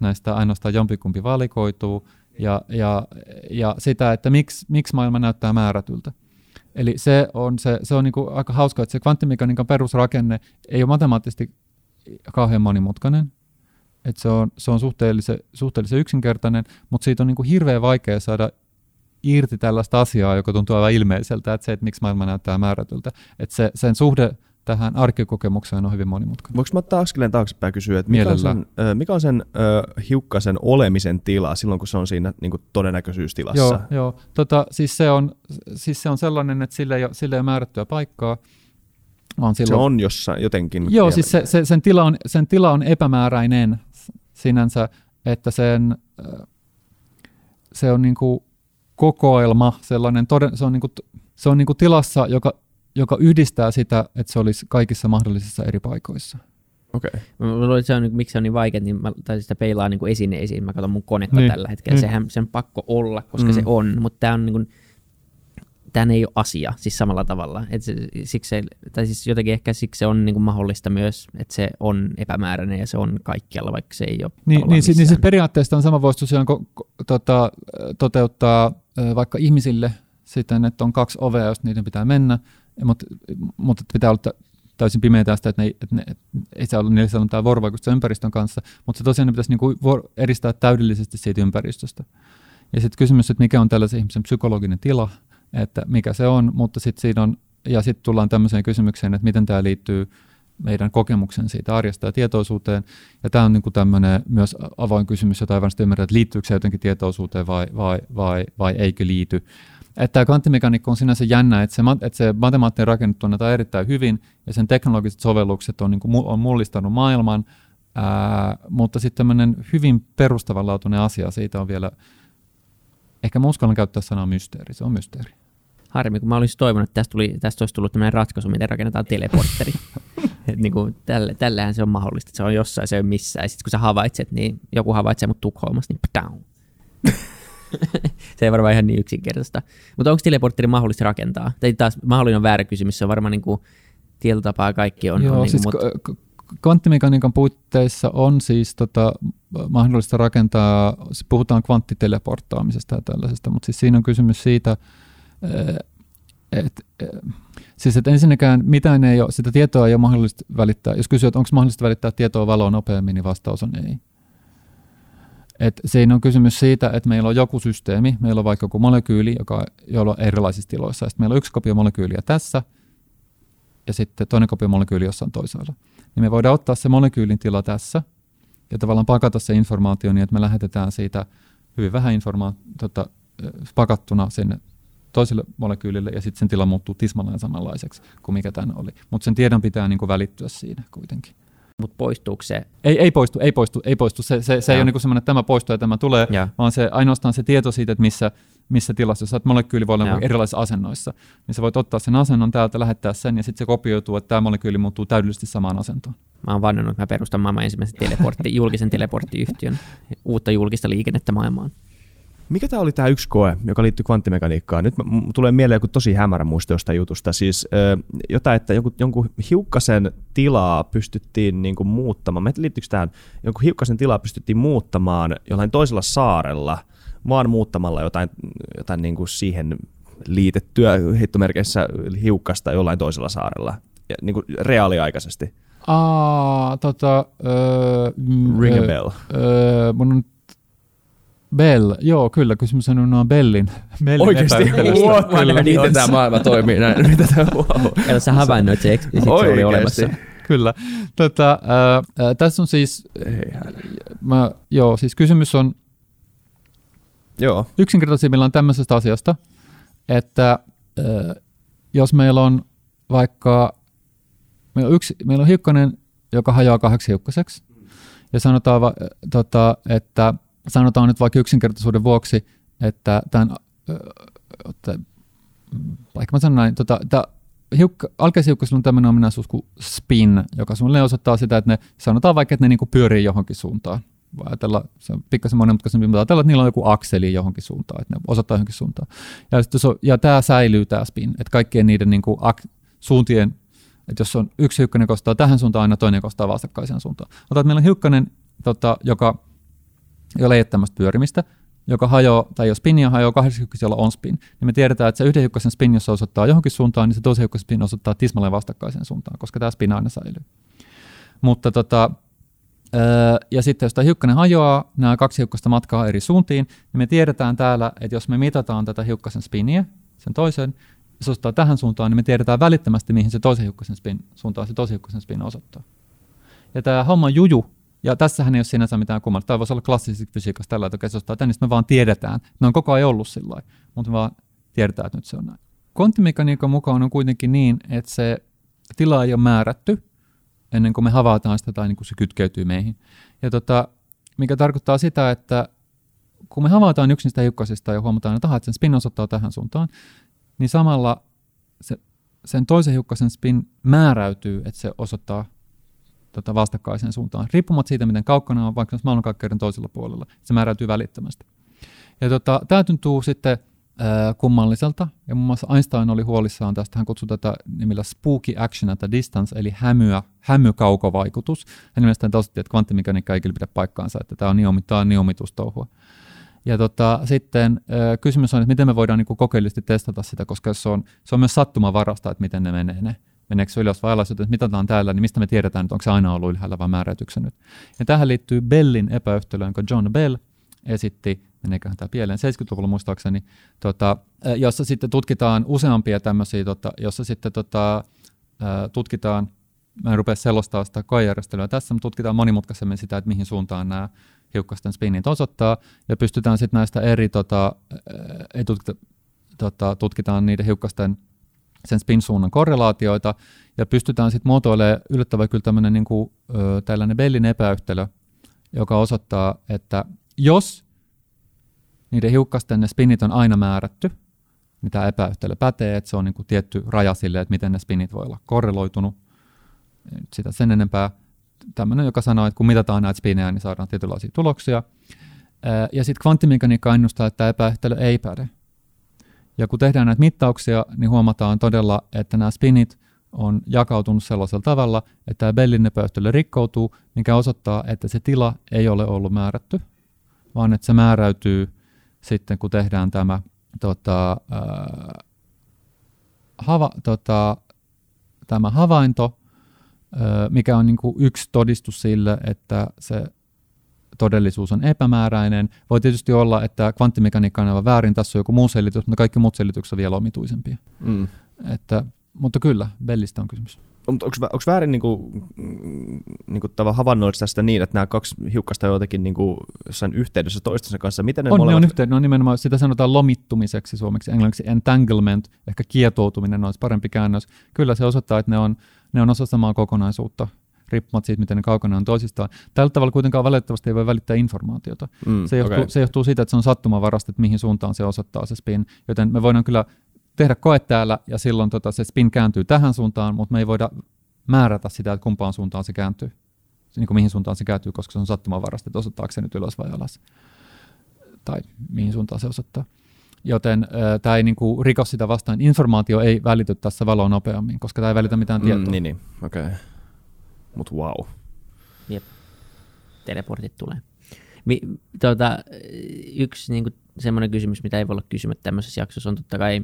näistä ainoastaan jompikumpi valikoituu ja, ja, ja sitä, että miksi, miksi maailma näyttää määrätyltä. Eli se on, se, se on niin aika hauska, että se kvanttimekaniikan perusrakenne ei ole matemaattisesti kauhean monimutkainen. Että se on, se on suhteellisen, suhteellisen yksinkertainen, mutta siitä on niin hirveän vaikea saada irti tällaista asiaa, joka tuntuu aivan ilmeiseltä, että se, että miksi maailma näyttää määrätyltä. Että se, sen suhde tähän arkikokemukseen on hyvin monimutkainen. Voinko mä ottaa askeleen taaksepäin kysyä, että mikä on sen, mikä on sen äh, hiukkasen olemisen tila silloin, kun se on siinä niin kuin todennäköisyystilassa? Joo, joo. Tota, siis, se on, siis se on sellainen, että sille ei, ole, sille ei ole määrättyä paikkaa. Vaan silloin... Se on jossain jotenkin. Joo, siis se, se, sen, tila on, sen tila on epämääräinen sinänsä, että sen, se on niin kuin kokoelma, sellainen, toden, se on, niin kuin, se on niin kuin tilassa, joka joka yhdistää sitä, että se olisi kaikissa mahdollisissa eri paikoissa. Okei. Okay. Mä luulen, se on, miksi se on niin vaikea, niin mä tai sitä peilaa niin kuin esine esiin. Mä katson mun konetta niin. tällä hetkellä. Niin. Sehän sen pakko olla, koska mm. se on, mutta tämä on niin kuin, tämä ei ole asia siis samalla tavalla. Et se, siksi se, tai siis jotenkin ehkä siksi se on niin kuin mahdollista myös, että se on epämääräinen ja se on kaikkialla, vaikka se ei ole Niin, niin, niin siis periaatteessa on sama voisi tosiaan ko, ko, tota, toteuttaa vaikka ihmisille siten, että on kaksi ovea, jos niiden pitää mennä, mutta, mutta pitää olla täysin pimeä tästä, että, ne, että ne, ei saa olla niillä tämä vuorovaikutus ympäristön kanssa, mutta se tosiaan ne pitäisi niinku eristää täydellisesti siitä ympäristöstä. Ja sitten kysymys, että mikä on tällaisen ihmisen psykologinen tila, että mikä se on, mutta sitten siinä on, ja sitten tullaan tämmöiseen kysymykseen, että miten tämä liittyy meidän kokemuksen siitä arjesta ja tietoisuuteen. Ja tämä on niin tämmöinen myös avoin kysymys, jota ei varmasti ymmärrä, että liittyykö se jotenkin tietoisuuteen vai, vai, vai, vai eikö liity. Että tämä kvanttimekaniikka on sinänsä jännä, että se, että se matemaattinen rakenne tunnetaan erittäin hyvin ja sen teknologiset sovellukset on, niin kuin, on mullistanut maailman, ää, mutta sitten tämmöinen hyvin perustavanlaatuinen asia siitä on vielä, ehkä mä uskallan käyttää sanaa mysteeri, se on mysteeri. Harmi, kun mä olisin toivonut, että tästä, tuli, tästä olisi tullut tämmöinen ratkaisu, miten rakennetaan teleportteri. [LAUGHS] niin kuin tälle, tällähän se on mahdollista, että se on jossain, se on missään. Ja sitten kun sä havaitset, niin joku havaitsee mut Tukholmassa, niin down. [LAUGHS] [LAUGHS] se ei varmaan ihan niin yksinkertaista. Mutta onko teleportteri mahdollista rakentaa? Tai taas mahdollinen on väärä kysymys, se on varmaan niin kuin, tietyllä tapaa kaikki on. Joo, on siis niin kuin, kvanttimekaniikan puitteissa on siis tota, mahdollista rakentaa, puhutaan kvanttiteleportaamisesta ja tällaisesta, mutta siis siinä on kysymys siitä, että siis että ensinnäkään mitään ei ole, sitä tietoa ei ole mahdollista välittää. Jos kysyy, että onko mahdollista välittää tietoa valoa nopeammin, niin vastaus on ei. Et siinä on kysymys siitä, että meillä on joku systeemi, meillä on vaikka joku molekyyli, joka, jolla on erilaisissa tiloissa. Sitten meillä on yksi kopio molekyyliä tässä, ja sitten toinen kopio molekyyli jossain toisaalla. Niin me voidaan ottaa se molekyylin tila tässä, ja tavallaan pakata se informaatio niin, että me lähetetään siitä hyvin vähän informaatiota pakattuna sinne toiselle molekyylille, ja sitten sen tila muuttuu tismalleen samanlaiseksi kuin mikä tämä oli. Mutta sen tiedon pitää niin kuin välittyä siinä kuitenkin. Mutta poistuuko se? Ei, ei poistu, ei poistu, ei poistu. Se, se, se ei ole niin semmoinen, että tämä poistuu ja tämä tulee, ja. vaan se ainoastaan se tieto siitä, että missä, missä tilassa, jos molekyyli voi olla ja. erilaisissa asennoissa, niin sä voit ottaa sen asennon täältä, lähettää sen, ja sitten se kopioituu, että tämä molekyyli muuttuu täydellisesti samaan asentoon. Mä oon vannonut, että mä perustan maailman ensimmäisen teleportti, julkisen teleporttiyhtiön, uutta julkista liikennettä maailmaan. Mikä tämä oli tämä yksi koe, joka liittyy kvanttimekaniikkaan? Nyt tulee mieleen joku tosi hämärä muisto jostain jutusta. Siis äh, jotain, että jonkun, jonkun hiukkasen tilaa pystyttiin niin kuin muuttamaan. Liittyykö tähän? Jonkun hiukkasen tilaa pystyttiin muuttamaan jollain toisella saarella, vaan muuttamalla jotain, jotain niin kuin siihen liitettyä heittomerkeissä hiukkasta jollain toisella saarella, ja, niin kuin reaaliaikaisesti. Aa, tota... Öö, Ring a bell. Öö, mun on Bell, joo kyllä, kysymys on noin Bellin. Bellin Oikeasti? What? Kyllä. Miten tämä maailma toimii näin? [LAUGHS] Mitä tämä, wow. Ja sä havainnoit se eksplisiitti oli olemassa. Kyllä. Tota, äh, äh, tässä on siis, mä, joo, siis kysymys on joo. yksinkertaisimmillaan tämmöisestä asiasta, että äh, jos meillä on vaikka, meillä on, yksi, meillä on hiukkanen, joka hajoaa kahdeksi hiukkaseksi, ja sanotaan, äh, tota, että sanotaan nyt vaikka yksinkertaisuuden vuoksi, että tämän, että, vaikka mä sanon näin, tota, tämä hiukka, alkeishiukkasilla on tämmöinen ominaisuus kuin spin, joka sulle osoittaa sitä, että ne sanotaan vaikka, että ne niinku pyörii johonkin suuntaan. Voi ajatella, se on pikkasen monimutkaisempi, mutta ajatella, että niillä on joku akseli johonkin suuntaan, että ne osoittaa johonkin suuntaan. Ja, se, ja tämä säilyy tämä spin, että kaikkien niiden niinku ak, suuntien, että jos on yksi hiukkanen kostaa tähän suuntaan, aina toinen kostaa vastakkaiseen suuntaan. Otat, meillä on hiukkanen, tota, joka ei ole tämmöistä pyörimistä, joka hajoaa, tai jos spinnia hajoaa kahdessa jolla on spin, niin me tiedetään, että se yhden hiukkasen spin, jos se osoittaa johonkin suuntaan, niin se toisen hiukkasen spin osoittaa tismalleen vastakkaiseen suuntaan, koska tämä spin aina säilyy. Mutta tota, ja sitten jos tämä hiukkanen hajoaa, nämä kaksi hiukkasta matkaa eri suuntiin, niin me tiedetään täällä, että jos me mitataan tätä hiukkasen spiniä, sen toisen, ja se osoittaa tähän suuntaan, niin me tiedetään välittömästi, mihin se toisen hiukkasen spin suuntaan se toisen hiukkasen spin osoittaa. Ja tämä homma juju ja tässähän ei ole sinänsä mitään kummallista. Tämä voisi olla klassisessa fysiikassa tällä, että niin me vaan tiedetään. Ne on koko ajan ollut sillä mutta me vaan tiedetään, että nyt se on näin. Kvanttimekaniikan mukaan on kuitenkin niin, että se tila ei ole määrätty ennen kuin me havaitaan sitä tai niin kuin se kytkeytyy meihin. Ja tota, mikä tarkoittaa sitä, että kun me havaitaan yksin sitä hiukkasista ja huomataan, että, että sen spin osoittaa tähän suuntaan, niin samalla se, sen toisen hiukkasen spin määräytyy, että se osoittaa tota vastakkaiseen suuntaan, riippumatta siitä, miten kaukana on, vaikka maailmankaikkeuden toisella puolella. Se määräytyy välittömästi. Ja tota, tämä tuntuu sitten äh, kummalliselta, ja muun muassa Einstein oli huolissaan tästä, hän kutsui tätä nimellä spooky action at a distance, eli hämyä, hämykaukovaikutus. Hän mielestäni tosiaan, että kvanttimekaniikka ei kyllä pidä paikkaansa, että tämä on niin, tämä on niin omitustouhua. Ja tota, sitten kysymys on, että miten me voidaan niin kokeellisesti testata sitä, koska se on, se on myös sattumavarasta, että miten ne menee ne meneekö ylös vai alas, että mitataan täällä, niin mistä me tiedetään, että onko se aina ollut ylhäällä vai määräytyksen nyt. Ja tähän liittyy Bellin epäyhtälö, jonka John Bell esitti, meneeköhän tämä pieleen? 70-luvulla muistaakseni, tota, jossa sitten tutkitaan useampia tämmöisiä, tota, jossa sitten tota, tutkitaan, mä en rupea selostaa sitä koejärjestelyä tässä, mutta tutkitaan monimutkaisemmin sitä, että mihin suuntaan nämä hiukkasten spinnit osoittaa, ja pystytään sitten näistä eri, tota, ei tutkita, tota, tutkitaan niiden hiukkasten sen spin-suunnan korrelaatioita, ja pystytään sitten muotoilemaan yllättävän kyllä tämmöinen niin kuin, ö, tällainen Bellin epäyhtälö, joka osoittaa, että jos niiden hiukkasten ne spinit on aina määrätty, niin tämä epäyhtälö pätee, että se on niin kuin tietty raja sille, että miten ne spinit voi olla korreloitunut. Sitä sen enempää tämmöinen, joka sanoo, että kun mitataan näitä spinejä, niin saadaan tietynlaisia tuloksia. Ja sitten kvanttimekaniikka ennustaa, että tämä epäyhtälö ei päde. Ja kun tehdään näitä mittauksia, niin huomataan todella, että nämä spinit on jakautunut sellaisella tavalla, että tämä bellinnepöyhtälö rikkoutuu, mikä osoittaa, että se tila ei ole ollut määrätty, vaan että se määräytyy sitten, kun tehdään tämä tota, äh, hava, tota, tämä havainto, mikä on niin kuin yksi todistus sille, että se todellisuus on epämääräinen. Voi tietysti olla, että kvanttimekaniikka on aivan väärin, tässä on joku muu selitys, mutta kaikki muut selitykset on vielä omituisempia. Mm. Että, mutta kyllä, Bellistä on kysymys. Onko väärin niinku, niinku havainnoida tästä niin, että nämä kaksi hiukkasta on jotenkin niinku jossain yhteydessä toistensa kanssa? Miten ne on, molemmat... ne on yhteydessä, on nimenomaan, sitä sanotaan lomittumiseksi suomeksi, englanniksi entanglement, ehkä kietoutuminen olisi parempi käännös. Kyllä se osoittaa, että ne on, ne on osa samaa kokonaisuutta riippumatta siitä, miten ne kaukana on toisistaan. Tällä tavalla kuitenkaan valitettavasti ei voi välittää informaatiota. Mm, se, johtuu, okay. se johtuu siitä, että se on sattumavarasta, että mihin suuntaan se osoittaa se spin, joten me voidaan kyllä tehdä koe täällä ja silloin tota, se spin kääntyy tähän suuntaan, mutta me ei voida määrätä sitä, että kumpaan suuntaan se kääntyy, niin kuin mihin suuntaan se kääntyy, koska se on sattumavarasta, että osoittaako se nyt ylös vai alas tai mihin suuntaan se osoittaa. Joten äh, tämä ei niinku riko sitä vastaan. Informaatio ei välity tässä valoa nopeammin, koska tämä ei välitä mitään mm, tietoa. Mm, niin, niin. okei. Okay. Mutta wow. Jep. Teleportit tulee. Mi, tuota, yksi niin semmoinen kysymys, mitä ei voi olla kysymättä tämmöisessä jaksossa, on totta kai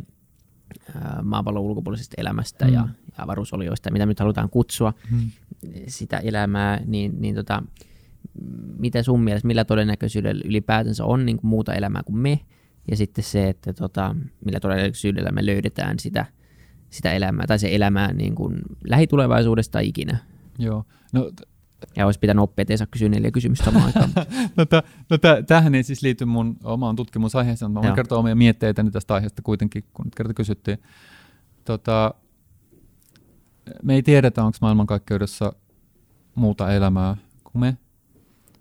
ää, maapallon ulkopuolisesta elämästä mm. ja, ja avaruusolioista, mitä nyt halutaan kutsua mm. sitä elämää, niin, niin tota, mitä sun mielestä, millä todennäköisyydellä ylipäätänsä on niin kuin muuta elämää kuin me, ja sitten se, että tota, millä todennäköisyydellä me löydetään sitä, sitä elämää, tai se elämää niin kuin lähitulevaisuudesta ikinä. Joo. No, ja olisi pitänyt oppia, että ei saa kysyä neljä kysymystä samaan aikaan. [LAUGHS] no, t- no t- tähän ei siis liity mun omaan tutkimusaiheeseen, mutta mä voin kertoa omia mietteitäni tästä aiheesta kuitenkin, kun nyt kerta kysyttiin. Tota, me ei tiedetä, onko maailmankaikkeudessa muuta elämää kuin me.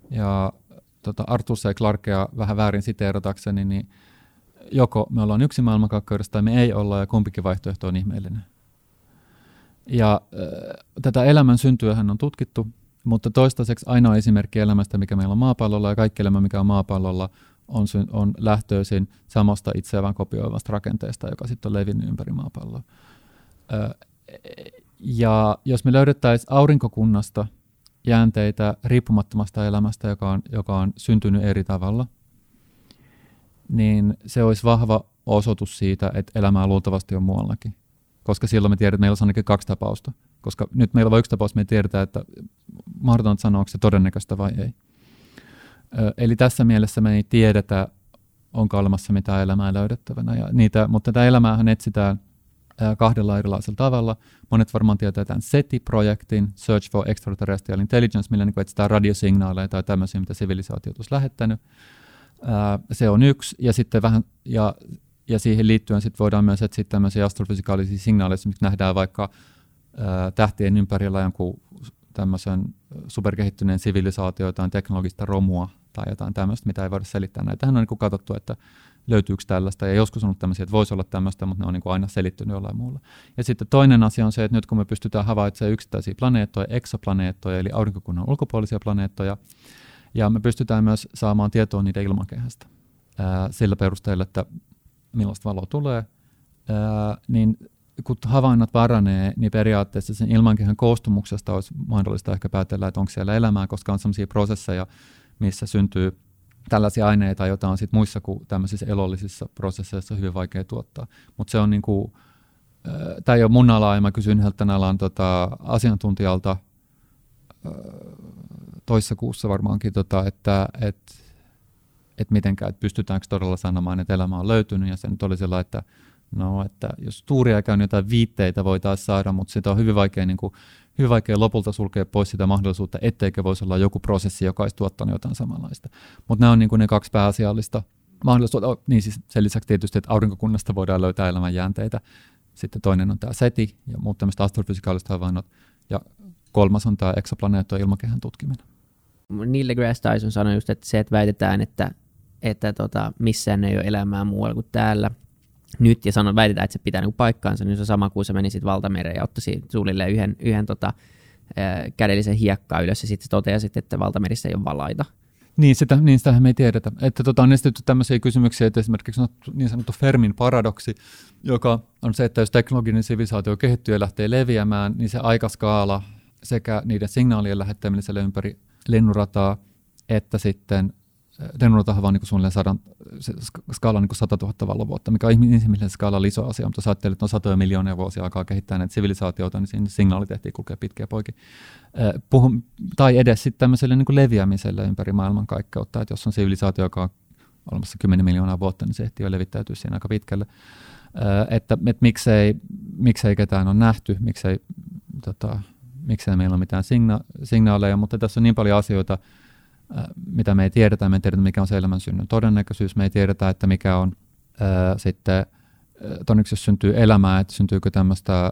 Ja tota, Arthur C. Clarkea vähän väärin siteeratakseni, niin joko me ollaan yksi maailmankaikkeudessa tai me ei olla, ja kumpikin vaihtoehto on ihmeellinen. Ja äh, tätä elämän syntyähän on tutkittu, mutta toistaiseksi ainoa esimerkki elämästä, mikä meillä on maapallolla ja kaikki elämä, mikä on maapallolla, on, on lähtöisin samasta itseään kopioivasta rakenteesta, joka sitten on levinnyt ympäri maapalloa. Äh, ja jos me löydettäisiin aurinkokunnasta jäänteitä riippumattomasta elämästä, joka on, joka on syntynyt eri tavalla, niin se olisi vahva osoitus siitä, että elämää luultavasti on muuallakin koska silloin me tiedetään, että meillä on ainakin kaksi tapausta. Koska nyt meillä on vain yksi tapaus, me tiedetään, että mahdotonta sanoa, onko se todennäköistä vai ei. Ö, eli tässä mielessä me ei tiedetä, onko olemassa mitään elämää löydettävänä. Ja niitä, mutta tätä elämäähän etsitään kahdella erilaisella tavalla. Monet varmaan tietää tämän SETI-projektin, Search for Extraterrestrial Intelligence, millä niin etsitään radiosignaaleja tai tämmöisiä, mitä sivilisaatio olisi lähettänyt. Se on yksi, ja sitten vähän, ja ja siihen liittyen sit voidaan myös etsiä tämmöisiä astrofysikaalisia signaaleja, mitä nähdään vaikka ää, tähtien ympärillä jonkun tämmöisen superkehittyneen sivilisaatio, jotain teknologista romua tai jotain tämmöistä, mitä ei voida selittää. Näitähän on niin katsottu, että löytyykö tällaista, ja joskus on ollut tämmöisiä, että voisi olla tämmöistä, mutta ne on niin aina selittynyt jollain muulla. Ja sitten toinen asia on se, että nyt kun me pystytään havaitsemaan yksittäisiä planeettoja, eksoplaneettoja, eli aurinkokunnan ulkopuolisia planeettoja, ja me pystytään myös saamaan tietoa niiden ilmakehästä sillä perusteella, että millaista valoa tulee, ää, niin kun havainnot paranee, niin periaatteessa sen ilmankehän koostumuksesta olisi mahdollista ehkä päätellä, että onko siellä elämää, koska on sellaisia prosesseja, missä syntyy tällaisia aineita, joita on sit muissa kuin tämmöisissä elollisissa prosesseissa hyvin vaikea tuottaa. Mutta se on niin kuin, tämä ei ole mun ala, ja mä kysyin yhdeltä alan tota, asiantuntijalta toissa kuussa varmaankin, tota, että et, että mitenkään, että pystytäänkö todella sanomaan, että elämä on löytynyt, ja se nyt oli sellainen, että no, että jos tuuria käy, niin jotain viitteitä voitaisiin saada, mutta sitä on hyvin vaikea, niin kuin, hyvin vaikea lopulta sulkea pois sitä mahdollisuutta, etteikö voisi olla joku prosessi, joka olisi tuottanut jotain samanlaista. Mutta nämä on niin kuin ne kaksi pääasiallista mahdollisuutta. Oh, niin siis sen lisäksi tietysti, että aurinkokunnasta voidaan löytää elämän jäänteitä. Sitten toinen on tämä SETI ja muut tämmöiset astrofysikaaliset havainnot. Ja kolmas on tämä eksoplaneettojen ilmakehän tutkiminen. Neil deGrasse Tyson sanoi just, että se, että väitetään, että että tota, missään ei ole elämää muualla kuin täällä nyt, ja sanon, väitetään, että se pitää niinku paikkaansa, niin se on sama kuin se meni sitten valtamereen ja ottaisi suunnilleen yhden, yhden tota, kädellisen hiekkaa ylös, ja sitten toteasit, että valtamerissä ei ole valaita. Niin, sitä, niin sitähän me ei tiedetä. Että tota, on esitetty tämmöisiä kysymyksiä, että esimerkiksi niin sanottu Fermin paradoksi, joka on se, että jos teknologinen sivilisaatio kehittyy ja lähtee leviämään, niin se aikaskaala sekä niiden signaalien lähettämiselle ympäri lennurataa, että sitten lennunratahan vaan niin suunnilleen sadan, se skaala on niin 100 000 valovuotta, mikä on inhimillisen skaala iso asia, mutta jos ajattelee, että on satoja miljoonia vuosia aikaa kehittää näitä sivilisaatioita, niin siinä signaali tehtiin kulkea pitkiä poikin. Puhun, tai edes sitten tämmöiselle niin leviämiselle ympäri maailmankaikkeutta, että jos on sivilisaatio, joka on olemassa 10 miljoonaa vuotta, niin se ehtii jo levittäytyä siinä aika pitkälle. Että, että miksei, miksei ketään on nähty, miksei, tota, miksei meillä ole mitään signa- signaaleja, mutta tässä on niin paljon asioita, mitä me ei tiedetä, me ei tiedetä mikä on se elämän synnyn todennäköisyys, me ei tiedetä, että mikä on ää, sitten todennäköisesti jos syntyy elämää, että syntyykö tämmöistä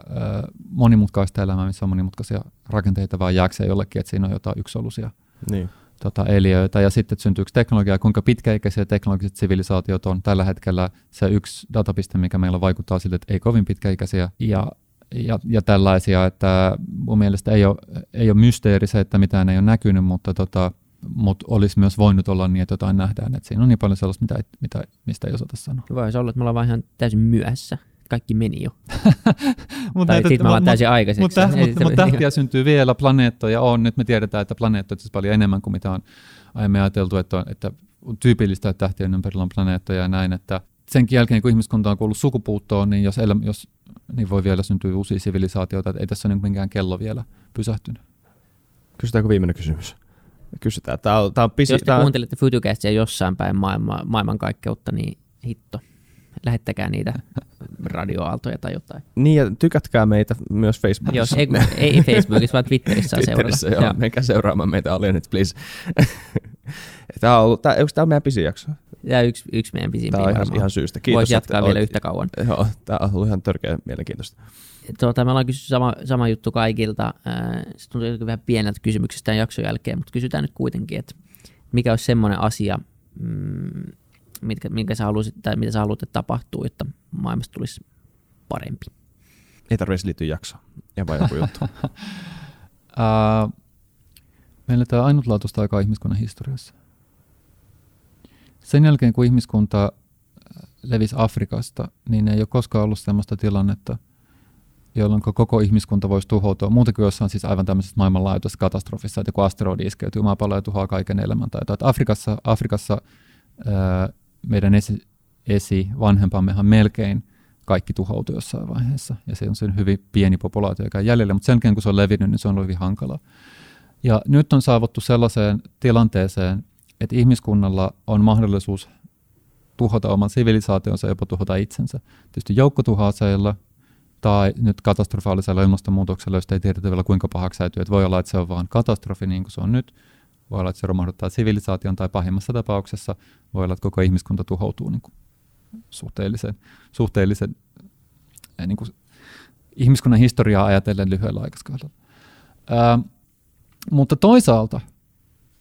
monimutkaista elämää, missä on monimutkaisia rakenteita, vai jääkö se jollekin, että siinä on jotain yksoluisia niin. tota, eliöitä, ja sitten, että syntyykö teknologiaa, kuinka pitkäikäisiä teknologiset sivilisaatiot on. Tällä hetkellä se yksi datapiste, mikä meillä vaikuttaa sille, että ei kovin pitkäikäisiä, ja ja, ja tällaisia, että mun mielestä ei ole, ei ole mysteeri se, että mitään ei ole näkynyt, mutta tota, mutta olisi myös voinut olla niin, että jotain nähdään. Että siinä on niin paljon sellaista, mitä, mitä, mistä ei osata sanoa. Voisi olla, että me ollaan vaan ihan täysin myöhässä. Kaikki meni jo. [LAUGHS] mutta tai sitten me ollaan täysin aikaiseksi. Mutta mut, mut tähtiä syntyy vielä, planeettoja on. Nyt me tiedetään, että planeettoja on paljon enemmän kuin mitä on aiemmin ajateltu, että on, että on tyypillistä, että tähtien ympärillä on planeettoja ja näin. Että senkin jälkeen, kun ihmiskunta on kuullut sukupuuttoon, niin jos, elä, jos niin voi vielä syntyä uusia sivilisaatioita, että ei tässä ole mikään kello vielä pysähtynyt. Kysytäänkö viimeinen kysymys? Kysytään. Tämä on, tämä on pisi, Jos te tämä... kuuntelette Futucastia jossain päin maailma, maailmankaikkeutta, niin hitto, lähettäkää niitä radioaaltoja tai jotain. Niin, ja tykätkää meitä myös Facebookissa. Jos, ei, ei Facebookissa, vaan Twitterissä Twitterissä, joo. joo. Menkää seuraamaan meitä Alienit, please. [LAUGHS] tämä on, ollut, tämä, onko tämä meidän pisin jakso? Tämä on yksi, yksi meidän pisimpiä Tämä on ihan, ihan syystä. Kiitos, Voisi jatkaa vielä yhtä kauan. Joo, tämä on ollut ihan törkeä mielenkiintoista tuota, me ollaan kysytty sama, sama juttu kaikilta. Se tuntuu vähän pieneltä kysymyksestä tämän jakson jälkeen, mutta kysytään nyt kuitenkin, että mikä olisi semmoinen asia, mm, mitkä, minkä sä haluaisit, tai mitä sä haluat, että tapahtuu, että maailmasta tulisi parempi? Ei tarvitse liittyä jaksoon. Ja vai joku juttu. [LAUGHS] uh, meillä tämä ainutlaatuista aikaa ihmiskunnan historiassa. Sen jälkeen, kun ihmiskunta levisi Afrikasta, niin ei ole koskaan ollut sellaista tilannetta – jolloin koko ihmiskunta voisi tuhoutua. Muuten kuin jossain siis aivan tämmöisessä maailmanlaajuisessa katastrofissa, että joku asteroidi iskeytyy maapalloon ja tuhoaa kaiken elämän. Tai Afrikassa, Afrikassa ää, meidän esi, esi vanhempammehan melkein kaikki tuhoutui jossain vaiheessa. Ja se on sen hyvin pieni populaatio, joka on jäljellä, mutta sen jälkeen kun se on levinnyt, niin se on ollut hyvin hankalaa. Ja nyt on saavuttu sellaiseen tilanteeseen, että ihmiskunnalla on mahdollisuus tuhota oman sivilisaationsa jopa tuhota itsensä. Tietysti joukkotuhoaseilla, tai nyt katastrofaalisella ilmastonmuutoksella, josta ei tiedetä vielä kuinka pahaksi säytyy, että voi olla, että se on vain katastrofi niin kuin se on nyt, voi olla, että se romahduttaa sivilisaation tai pahimmassa tapauksessa. Voi olla, että koko ihmiskunta tuhoutuu niin kuin suhteellisen, suhteellisen eh, niin kuin ihmiskunnan historiaa ajatellen lyhyellä aikaiskaudella. Ää, mutta toisaalta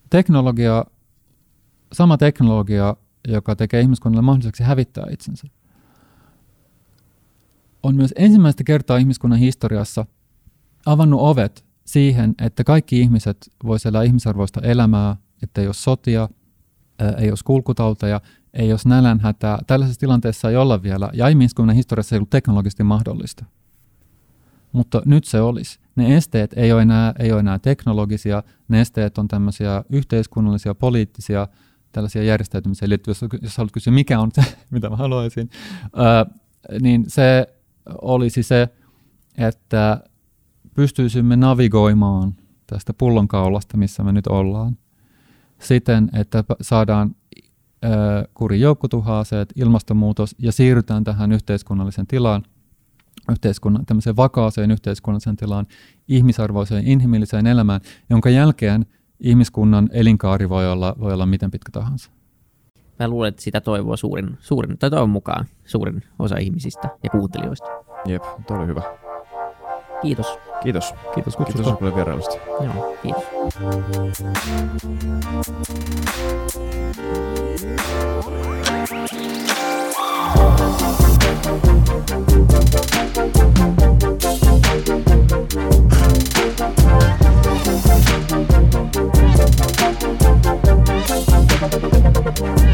teknologia, sama teknologia, joka tekee ihmiskunnalle mahdolliseksi hävittää itsensä, on myös ensimmäistä kertaa ihmiskunnan historiassa avannut ovet siihen, että kaikki ihmiset voisivat elää ihmisarvoista elämää, että ei ole sotia, ei ole kulkutauteja, ei ole nälänhätää. Tällaisessa tilanteessa ei olla vielä, ja ihmiskunnan historiassa ei ollut teknologisesti mahdollista. Mutta nyt se olisi. Ne esteet ei ole enää, ei ole enää teknologisia, ne esteet on tämmöisiä yhteiskunnallisia, poliittisia, tällaisia järjestäytymiseen liittyviä. Jos, jos haluat kysyä, mikä on se, [LAUGHS] mitä mä haluaisin, ää, niin se olisi se, että pystyisimme navigoimaan tästä pullonkaulasta, missä me nyt ollaan, siten, että saadaan kuri joukkotuhaaseet, ilmastonmuutos ja siirrytään tähän yhteiskunnallisen tilaan, yhteiskunnan, tämmöiseen vakaaseen yhteiskunnalliseen tilaan, ihmisarvoiseen, inhimilliseen elämään, jonka jälkeen ihmiskunnan elinkaari voi olla, voi olla miten pitkä tahansa. Mä luulen, että sitä toivoo suurin, suurin tai toivon mukaan suurin osa ihmisistä ja kuuntelijoista. Jep, toi oli hyvä. Kiitos. Kiitos. Kiitos kutsusta. Kiitos paljon vierailusta. Joo, kiitos. Thank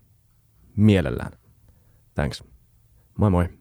Mielellään. Thanks. Moi moi.